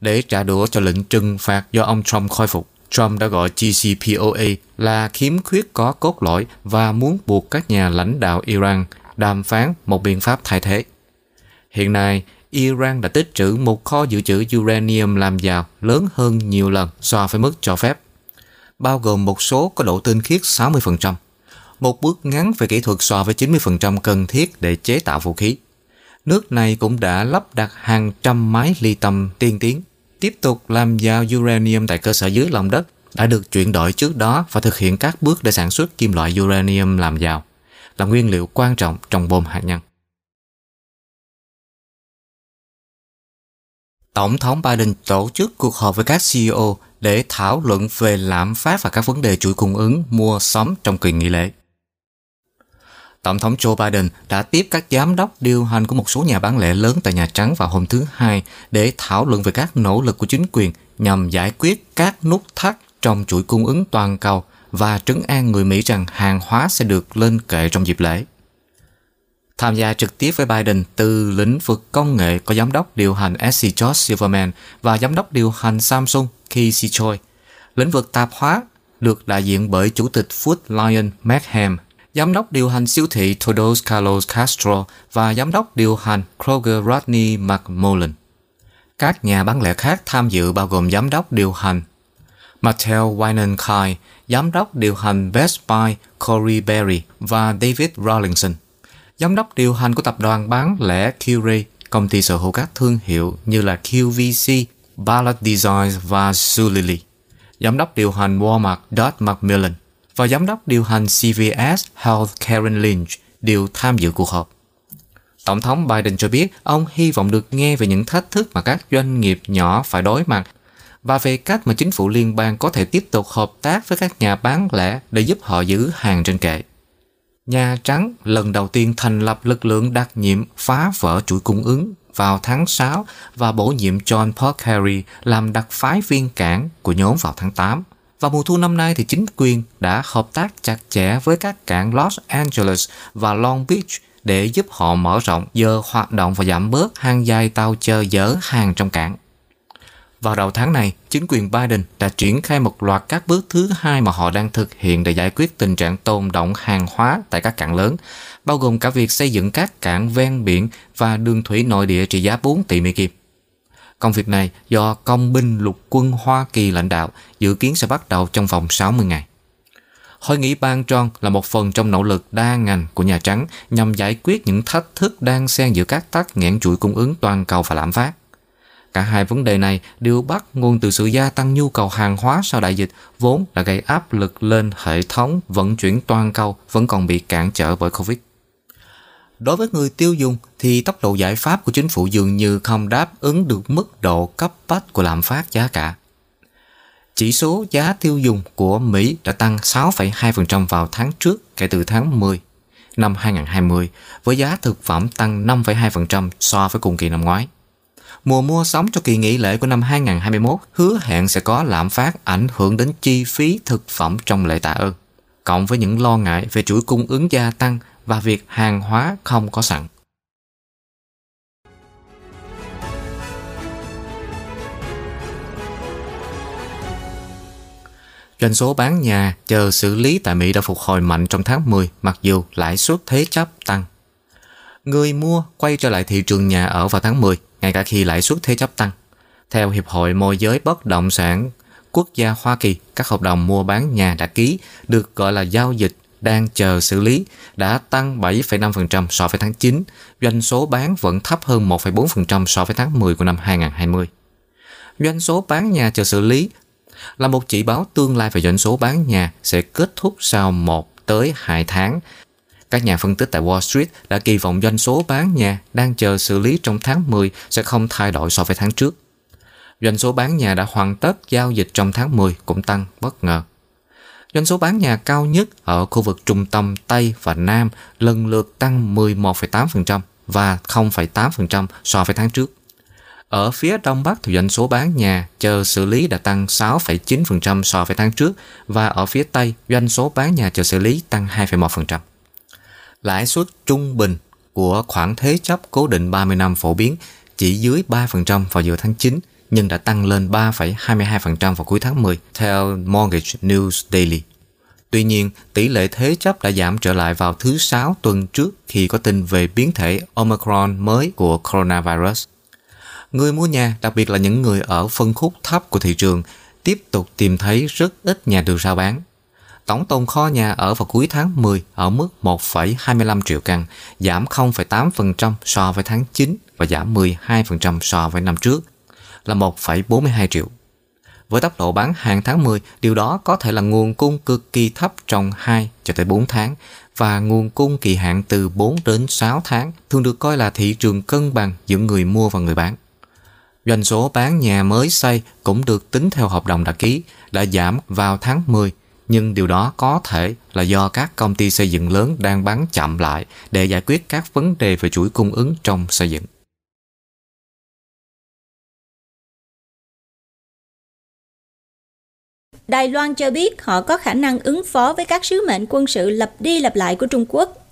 để trả đũa cho lệnh trừng phạt do ông Trump khôi phục. Trump đã gọi GCPOA là khiếm khuyết có cốt lõi và muốn buộc các nhà lãnh đạo Iran đàm phán một biện pháp thay thế. Hiện nay, Iran đã tích trữ một kho dự trữ uranium làm giàu lớn hơn nhiều lần so với mức cho phép, bao gồm một số có độ tinh khiết 60%, một bước ngắn về kỹ thuật so với 90% cần thiết để chế tạo vũ khí. Nước này cũng đã lắp đặt hàng trăm máy ly tâm tiên tiến tiếp tục làm giàu uranium tại cơ sở dưới lòng đất đã được chuyển đổi trước đó và thực hiện các bước để sản xuất kim loại uranium làm giàu, là nguyên liệu quan trọng trong bom hạt nhân. Tổng thống Biden tổ chức cuộc họp với các CEO để thảo luận về lạm phát và các vấn đề chuỗi cung ứng mua sắm trong kỳ nghỉ lễ. Tổng thống Joe Biden đã tiếp các giám đốc điều hành của một số nhà bán lẻ lớn tại Nhà Trắng vào hôm thứ Hai để thảo luận về các nỗ lực của chính quyền nhằm giải quyết các nút thắt trong chuỗi cung ứng toàn cầu và trấn an người Mỹ rằng hàng hóa sẽ được lên kệ trong dịp lễ. Tham gia trực tiếp với Biden từ lĩnh vực công nghệ có giám đốc điều hành SC George Silverman và giám đốc điều hành Samsung Casey Choi. Lĩnh vực tạp hóa được đại diện bởi chủ tịch Food Lion Markham giám đốc điều hành siêu thị Todos Carlos Castro và giám đốc điều hành Kroger Rodney McMullen. Các nhà bán lẻ khác tham dự bao gồm giám đốc điều hành Mattel Winenkai, giám đốc điều hành Best Buy Corey Berry và David Rawlinson, giám đốc điều hành của tập đoàn bán lẻ Curie, công ty sở hữu các thương hiệu như là QVC, Ballard Designs và Zulily, giám đốc điều hành Walmart Dot Macmillan, và giám đốc điều hành CVS Health Karen Lynch đều tham dự cuộc họp. Tổng thống Biden cho biết ông hy vọng được nghe về những thách thức mà các doanh nghiệp nhỏ phải đối mặt và về cách mà chính phủ liên bang có thể tiếp tục hợp tác với các nhà bán lẻ để giúp họ giữ hàng trên kệ. Nhà Trắng lần đầu tiên thành lập lực lượng đặc nhiệm phá vỡ chuỗi cung ứng vào tháng 6 và bổ nhiệm John Porcari làm đặc phái viên cảng của nhóm vào tháng 8. Vào mùa thu năm nay thì chính quyền đã hợp tác chặt chẽ với các cảng Los Angeles và Long Beach để giúp họ mở rộng giờ hoạt động và giảm bớt hàng dài tàu chờ dỡ hàng trong cảng. Vào đầu tháng này, chính quyền Biden đã triển khai một loạt các bước thứ hai mà họ đang thực hiện để giải quyết tình trạng tồn động hàng hóa tại các cảng lớn, bao gồm cả việc xây dựng các cảng ven biển và đường thủy nội địa trị giá 4 tỷ Mỹ Kim. Công việc này do công binh lục quân Hoa Kỳ lãnh đạo dự kiến sẽ bắt đầu trong vòng 60 ngày. Hội nghị ban tròn là một phần trong nỗ lực đa ngành của Nhà Trắng nhằm giải quyết những thách thức đang xen giữa các tắc nghẽn chuỗi cung ứng toàn cầu và lạm phát. Cả hai vấn đề này đều bắt nguồn từ sự gia tăng nhu cầu hàng hóa sau đại dịch, vốn đã gây áp lực lên hệ thống vận chuyển toàn cầu vẫn còn bị cản trở bởi Covid. Đối với người tiêu dùng thì tốc độ giải pháp của chính phủ dường như không đáp ứng được mức độ cấp bách của lạm phát giá cả. Chỉ số giá tiêu dùng của Mỹ đã tăng 6,2% vào tháng trước kể từ tháng 10 năm 2020, với giá thực phẩm tăng 5,2% so với cùng kỳ năm ngoái. Mùa mua sắm cho kỳ nghỉ lễ của năm 2021 hứa hẹn sẽ có lạm phát ảnh hưởng đến chi phí thực phẩm trong lễ tạ ơn, cộng với những lo ngại về chuỗi cung ứng gia tăng và việc hàng hóa không có sẵn. Doanh số bán nhà chờ xử lý tại Mỹ đã phục hồi mạnh trong tháng 10 mặc dù lãi suất thế chấp tăng. Người mua quay trở lại thị trường nhà ở vào tháng 10 ngay cả khi lãi suất thế chấp tăng. Theo Hiệp hội Môi giới Bất động sản Quốc gia Hoa Kỳ, các hợp đồng mua bán nhà đã ký được gọi là giao dịch đang chờ xử lý đã tăng 7,5% so với tháng 9, doanh số bán vẫn thấp hơn 1,4% so với tháng 10 của năm 2020. Doanh số bán nhà chờ xử lý là một chỉ báo tương lai về doanh số bán nhà sẽ kết thúc sau 1 tới 2 tháng. Các nhà phân tích tại Wall Street đã kỳ vọng doanh số bán nhà đang chờ xử lý trong tháng 10 sẽ không thay đổi so với tháng trước. Doanh số bán nhà đã hoàn tất giao dịch trong tháng 10 cũng tăng bất ngờ. Doanh số bán nhà cao nhất ở khu vực trung tâm Tây và Nam lần lượt tăng 11,8% và 0,8% so với tháng trước. Ở phía Đông Bắc thì doanh số bán nhà chờ xử lý đã tăng 6,9% so với tháng trước và ở phía Tây doanh số bán nhà chờ xử lý tăng 2,1%. Lãi suất trung bình của khoản thế chấp cố định 30 năm phổ biến chỉ dưới 3% vào giữa tháng 9 nhưng đã tăng lên 3,22% vào cuối tháng 10 theo Mortgage News Daily. Tuy nhiên, tỷ lệ thế chấp đã giảm trở lại vào thứ Sáu tuần trước khi có tin về biến thể Omicron mới của coronavirus. Người mua nhà, đặc biệt là những người ở phân khúc thấp của thị trường, tiếp tục tìm thấy rất ít nhà được rao bán. Tổng tồn kho nhà ở vào cuối tháng 10 ở mức 1,25 triệu căn, giảm 0,8% so với tháng 9 và giảm 12% so với năm trước, là 1,42 triệu. Với tốc độ bán hàng tháng 10, điều đó có thể là nguồn cung cực kỳ thấp trong 2 cho tới 4 tháng và nguồn cung kỳ hạn từ 4 đến 6 tháng thường được coi là thị trường cân bằng giữa người mua và người bán. Doanh số bán nhà mới xây cũng được tính theo hợp đồng đã ký, đã giảm vào tháng 10, nhưng điều đó có thể là do các công ty xây dựng lớn đang bán chậm lại để giải quyết các vấn đề về chuỗi cung ứng trong xây dựng. Đài Loan cho biết họ có khả năng ứng phó với các sứ mệnh quân sự lặp đi lặp lại của Trung Quốc.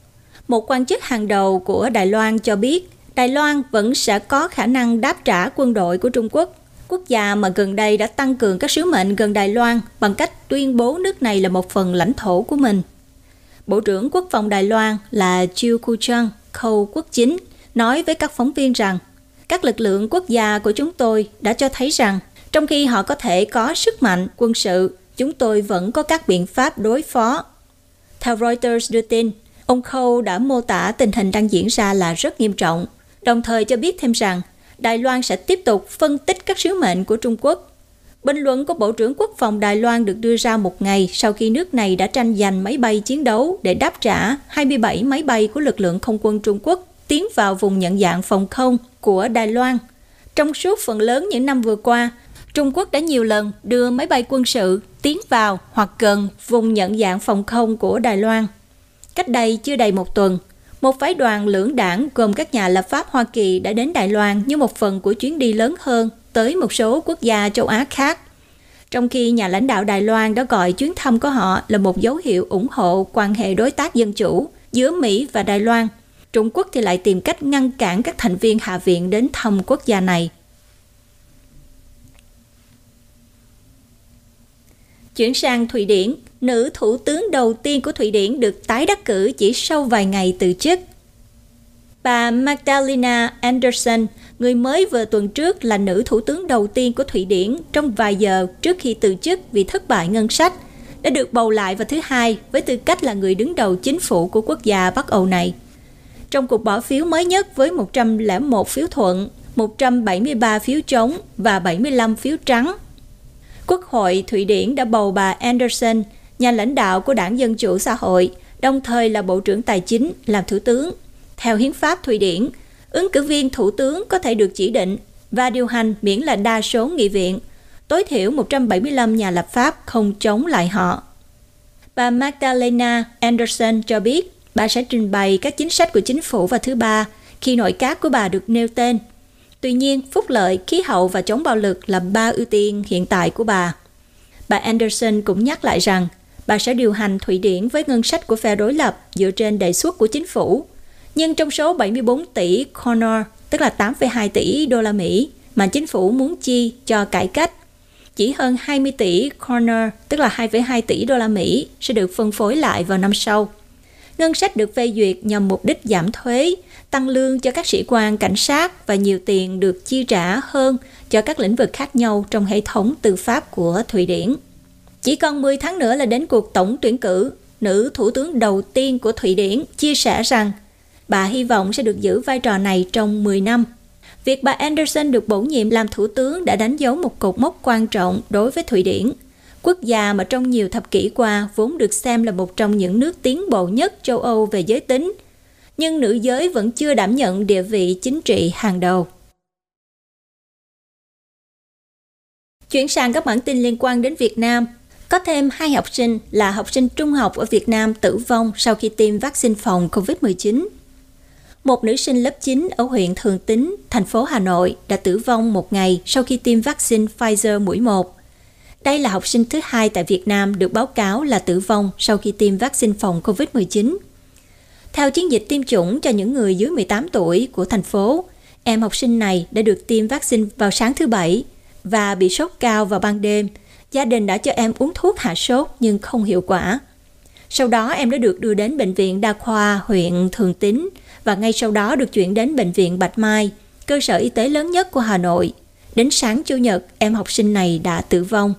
Một quan chức hàng đầu của Đài Loan cho biết Đài Loan vẫn sẽ có khả năng đáp trả quân đội của Trung Quốc, quốc gia mà gần đây đã tăng cường các sứ mệnh gần Đài Loan bằng cách tuyên bố nước này là một phần lãnh thổ của mình. Bộ trưởng Quốc phòng Đài Loan là Chiu Ku-chang, Khâu Quốc Chính, nói với các phóng viên rằng các lực lượng quốc gia của chúng tôi đã cho thấy rằng trong khi họ có thể có sức mạnh quân sự, chúng tôi vẫn có các biện pháp đối phó. Theo Reuters đưa tin, ông Khâu đã mô tả tình hình đang diễn ra là rất nghiêm trọng, đồng thời cho biết thêm rằng Đài Loan sẽ tiếp tục phân tích các sứ mệnh của Trung Quốc. Bình luận của Bộ trưởng Quốc phòng Đài Loan được đưa ra một ngày sau khi nước này đã tranh giành máy bay chiến đấu để đáp trả 27 máy bay của lực lượng không quân Trung Quốc tiến vào vùng nhận dạng phòng không của Đài Loan. Trong suốt phần lớn những năm vừa qua, Trung Quốc đã nhiều lần đưa máy bay quân sự tiến vào hoặc gần vùng nhận dạng phòng không của Đài Loan. Cách đây chưa đầy một tuần, một phái đoàn lưỡng đảng gồm các nhà lập pháp Hoa Kỳ đã đến Đài Loan như một phần của chuyến đi lớn hơn tới một số quốc gia châu Á khác. Trong khi nhà lãnh đạo Đài Loan đã gọi chuyến thăm của họ là một dấu hiệu ủng hộ quan hệ đối tác dân chủ giữa Mỹ và Đài Loan, Trung Quốc thì lại tìm cách ngăn cản các thành viên Hạ viện đến thăm quốc gia này. Chuyển sang Thụy Điển, nữ thủ tướng đầu tiên của Thụy Điển được tái đắc cử chỉ sau vài ngày từ chức. Bà Magdalena Andersson, người mới vừa tuần trước là nữ thủ tướng đầu tiên của Thụy Điển trong vài giờ trước khi từ chức vì thất bại ngân sách, đã được bầu lại vào thứ hai với tư cách là người đứng đầu chính phủ của quốc gia Bắc Âu này. Trong cuộc bỏ phiếu mới nhất với 101 phiếu thuận, 173 phiếu chống và 75 phiếu trắng, Quốc hội Thụy Điển đã bầu bà Anderson, nhà lãnh đạo của đảng Dân Chủ Xã hội, đồng thời là Bộ trưởng Tài chính, làm Thủ tướng. Theo Hiến pháp Thụy Điển, ứng cử viên Thủ tướng có thể được chỉ định và điều hành miễn là đa số nghị viện. Tối thiểu 175 nhà lập pháp không chống lại họ. Bà Magdalena Anderson cho biết bà sẽ trình bày các chính sách của chính phủ vào thứ ba khi nội các của bà được nêu tên. Tuy nhiên, phúc lợi, khí hậu và chống bạo lực là ba ưu tiên hiện tại của bà. Bà Anderson cũng nhắc lại rằng bà sẽ điều hành Thụy Điển với ngân sách của phe đối lập dựa trên đề xuất của chính phủ. Nhưng trong số 74 tỷ kronor, tức là 8,2 tỷ đô la Mỹ mà chính phủ muốn chi cho cải cách, chỉ hơn 20 tỷ kronor, tức là 2,2 tỷ đô la Mỹ sẽ được phân phối lại vào năm sau. Ngân sách được phê duyệt nhằm mục đích giảm thuế, tăng lương cho các sĩ quan cảnh sát và nhiều tiền được chi trả hơn cho các lĩnh vực khác nhau trong hệ thống tư pháp của Thụy Điển. Chỉ còn 10 tháng nữa là đến cuộc tổng tuyển cử, nữ thủ tướng đầu tiên của Thụy Điển chia sẻ rằng bà hy vọng sẽ được giữ vai trò này trong 10 năm. Việc bà Anderson được bổ nhiệm làm thủ tướng đã đánh dấu một cột mốc quan trọng đối với Thụy Điển, quốc gia mà trong nhiều thập kỷ qua vốn được xem là một trong những nước tiến bộ nhất châu Âu về giới tính, nhưng nữ giới vẫn chưa đảm nhận địa vị chính trị hàng đầu. Chuyển sang các bản tin liên quan đến Việt Nam, có thêm hai học sinh là học sinh trung học ở Việt Nam tử vong sau khi tiêm vaccine phòng COVID-19. Một nữ sinh lớp 9 ở huyện Thường Tín, thành phố Hà Nội đã tử vong một ngày sau khi tiêm vaccine Pfizer mũi 1. Đây là học sinh thứ hai tại Việt Nam được báo cáo là tử vong sau khi tiêm vaccine phòng COVID-19. Theo chiến dịch tiêm chủng cho những người dưới 18 tuổi của thành phố, em học sinh này đã được tiêm vaccine vào sáng thứ Bảy và bị sốt cao vào ban đêm. Gia đình đã cho em uống thuốc hạ sốt nhưng không hiệu quả. Sau đó em đã được đưa đến Bệnh viện Đa khoa huyện Thường Tín và ngay sau đó được chuyển đến Bệnh viện Bạch Mai, cơ sở y tế lớn nhất của Hà Nội. Đến sáng Chủ nhật, em học sinh này đã tử vong.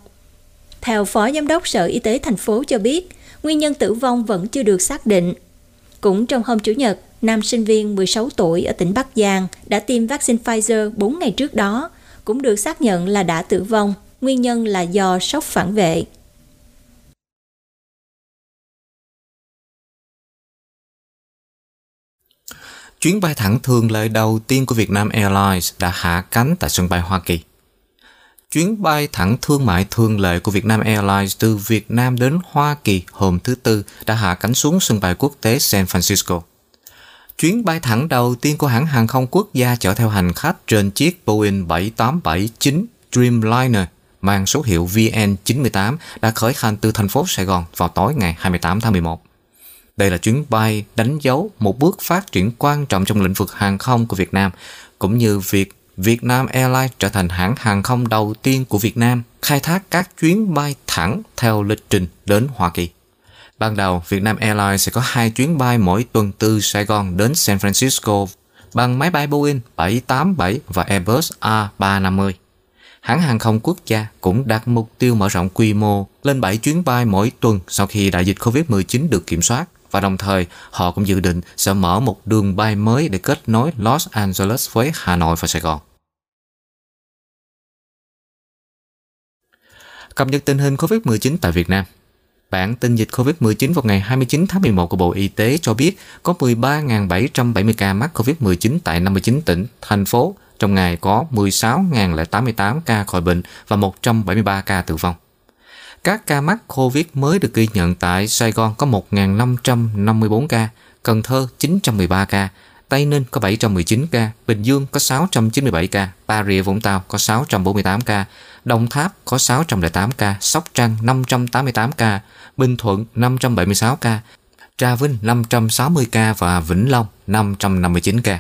Theo Phó Giám đốc Sở Y tế thành phố cho biết, nguyên nhân tử vong vẫn chưa được xác định. Cũng trong hôm Chủ nhật, nam sinh viên 16 tuổi ở tỉnh Bắc Giang đã tiêm vaccine Pfizer 4 ngày trước đó, cũng được xác nhận là đã tử vong, nguyên nhân là do sốc phản vệ. Chuyến bay thẳng thường lệ đầu tiên của Vietnam Airlines đã hạ cánh tại sân bay Hoa Kỳ. Chuyến bay thẳng thương mại thường lệ của Vietnam Airlines từ Việt Nam đến Hoa Kỳ hôm thứ Tư đã hạ cánh xuống sân bay quốc tế San Francisco. Chuyến bay thẳng đầu tiên của hãng hàng không quốc gia chở theo hành khách trên chiếc Boeing 7879 Dreamliner mang số hiệu VN98 đã khởi hành từ thành phố Sài Gòn vào tối ngày 28 tháng 11. Đây là chuyến bay đánh dấu một bước phát triển quan trọng trong lĩnh vực hàng không của Việt Nam, cũng như việc Vietnam Airlines trở thành hãng hàng không đầu tiên của Việt Nam khai thác các chuyến bay thẳng theo lịch trình đến Hoa Kỳ. Ban đầu, Vietnam Airlines sẽ có hai chuyến bay mỗi tuần từ Sài Gòn đến San Francisco bằng máy bay Boeing 787 và Airbus A350. Hãng hàng không quốc gia cũng đặt mục tiêu mở rộng quy mô lên 7 chuyến bay mỗi tuần sau khi đại dịch COVID-19 được kiểm soát và đồng thời họ cũng dự định sẽ mở một đường bay mới để kết nối Los Angeles với Hà Nội và Sài Gòn. Cập nhật tình hình COVID-19 tại Việt Nam Bản tin dịch COVID-19 vào ngày 29 tháng 11 của Bộ Y tế cho biết có 13.770 ca mắc COVID-19 tại 59 tỉnh, thành phố. Trong ngày có 16.088 ca khỏi bệnh và 173 ca tử vong. Các ca mắc COVID mới được ghi nhận tại Sài Gòn có 1.554 ca, Cần Thơ 913 ca, Tây Ninh có 719 ca, Bình Dương có 697 ca, Bà Rịa Vũng Tàu có 648 ca, Đồng Tháp có 608 ca, Sóc Trăng 588 ca, Bình Thuận 576 ca, Trà Vinh 560 ca và Vĩnh Long 559 ca.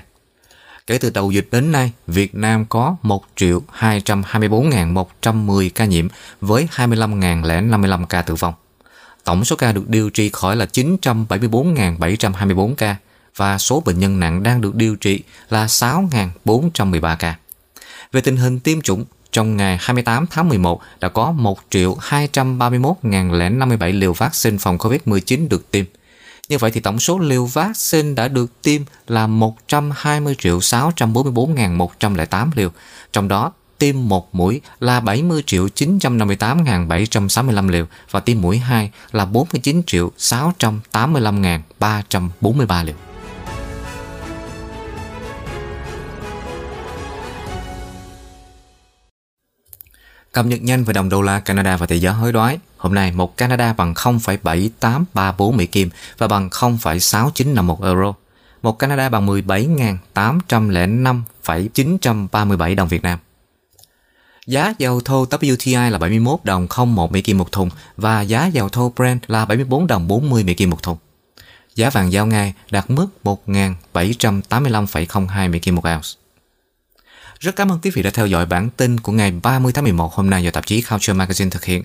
Kể từ đầu dịch đến nay, Việt Nam có 1.224.110 ca nhiễm với 25.055 ca tử vong. Tổng số ca được điều trị khỏi là 974.724 ca và số bệnh nhân nặng đang được điều trị là 6.413 ca. Về tình hình tiêm chủng, trong ngày 28 tháng 11 đã có 1.231.057 liều vaccine phòng COVID-19 được tiêm. Như vậy thì tổng số liều vaccine đã được tiêm là 120 triệu 644.108 liều, trong đó tiêm một mũi là 70 triệu 958.765 liều và tiêm mũi 2 là 49 triệu 685.343 liều. Cập nhật nhanh về đồng đô la Canada và tỷ giá hối đoái. Hôm nay, một Canada bằng 0,7834 Mỹ Kim và bằng 0,6951 euro. Một Canada bằng 17.805,937 đồng Việt Nam. Giá dầu thô WTI là 71 đồng 01 Mỹ Kim một thùng và giá dầu thô Brent là 74 đồng 40 Mỹ Kim một thùng. Giá vàng giao ngay đạt mức 1.785,02 Mỹ Kim một ounce. Rất cảm ơn quý vị đã theo dõi bản tin của ngày 30 tháng 11 hôm nay do tạp chí Culture Magazine thực hiện.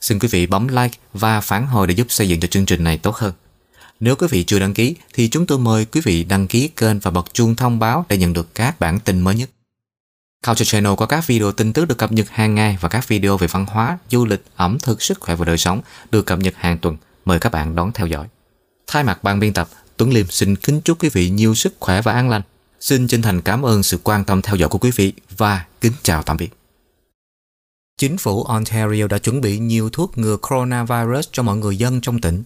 Xin quý vị bấm like và phản hồi để giúp xây dựng cho chương trình này tốt hơn. Nếu quý vị chưa đăng ký thì chúng tôi mời quý vị đăng ký kênh và bật chuông thông báo để nhận được các bản tin mới nhất. Culture Channel có các video tin tức được cập nhật hàng ngày và các video về văn hóa, du lịch, ẩm thực, sức khỏe và đời sống được cập nhật hàng tuần. Mời các bạn đón theo dõi. Thay mặt ban biên tập, Tuấn Liêm xin kính chúc quý vị nhiều sức khỏe và an lành. Xin chân thành cảm ơn sự quan tâm theo dõi của quý vị và kính chào tạm biệt. Chính phủ Ontario đã chuẩn bị nhiều thuốc ngừa coronavirus cho mọi người dân trong tỉnh.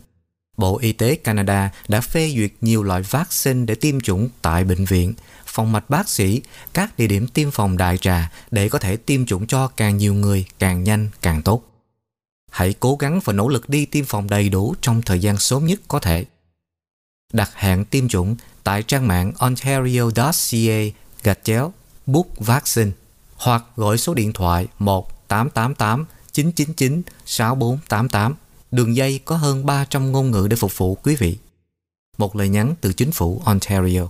Bộ Y tế Canada đã phê duyệt nhiều loại vaccine để tiêm chủng tại bệnh viện, phòng mạch bác sĩ, các địa điểm tiêm phòng đại trà để có thể tiêm chủng cho càng nhiều người càng nhanh càng tốt. Hãy cố gắng và nỗ lực đi tiêm phòng đầy đủ trong thời gian sớm nhất có thể. Đặt hẹn tiêm chủng tại trang mạng ontario.ca gạch chéo book vaccine hoặc gọi số điện thoại 1 888 999 6488. Đường dây có hơn 300 ngôn ngữ để phục vụ quý vị. Một lời nhắn từ chính phủ Ontario.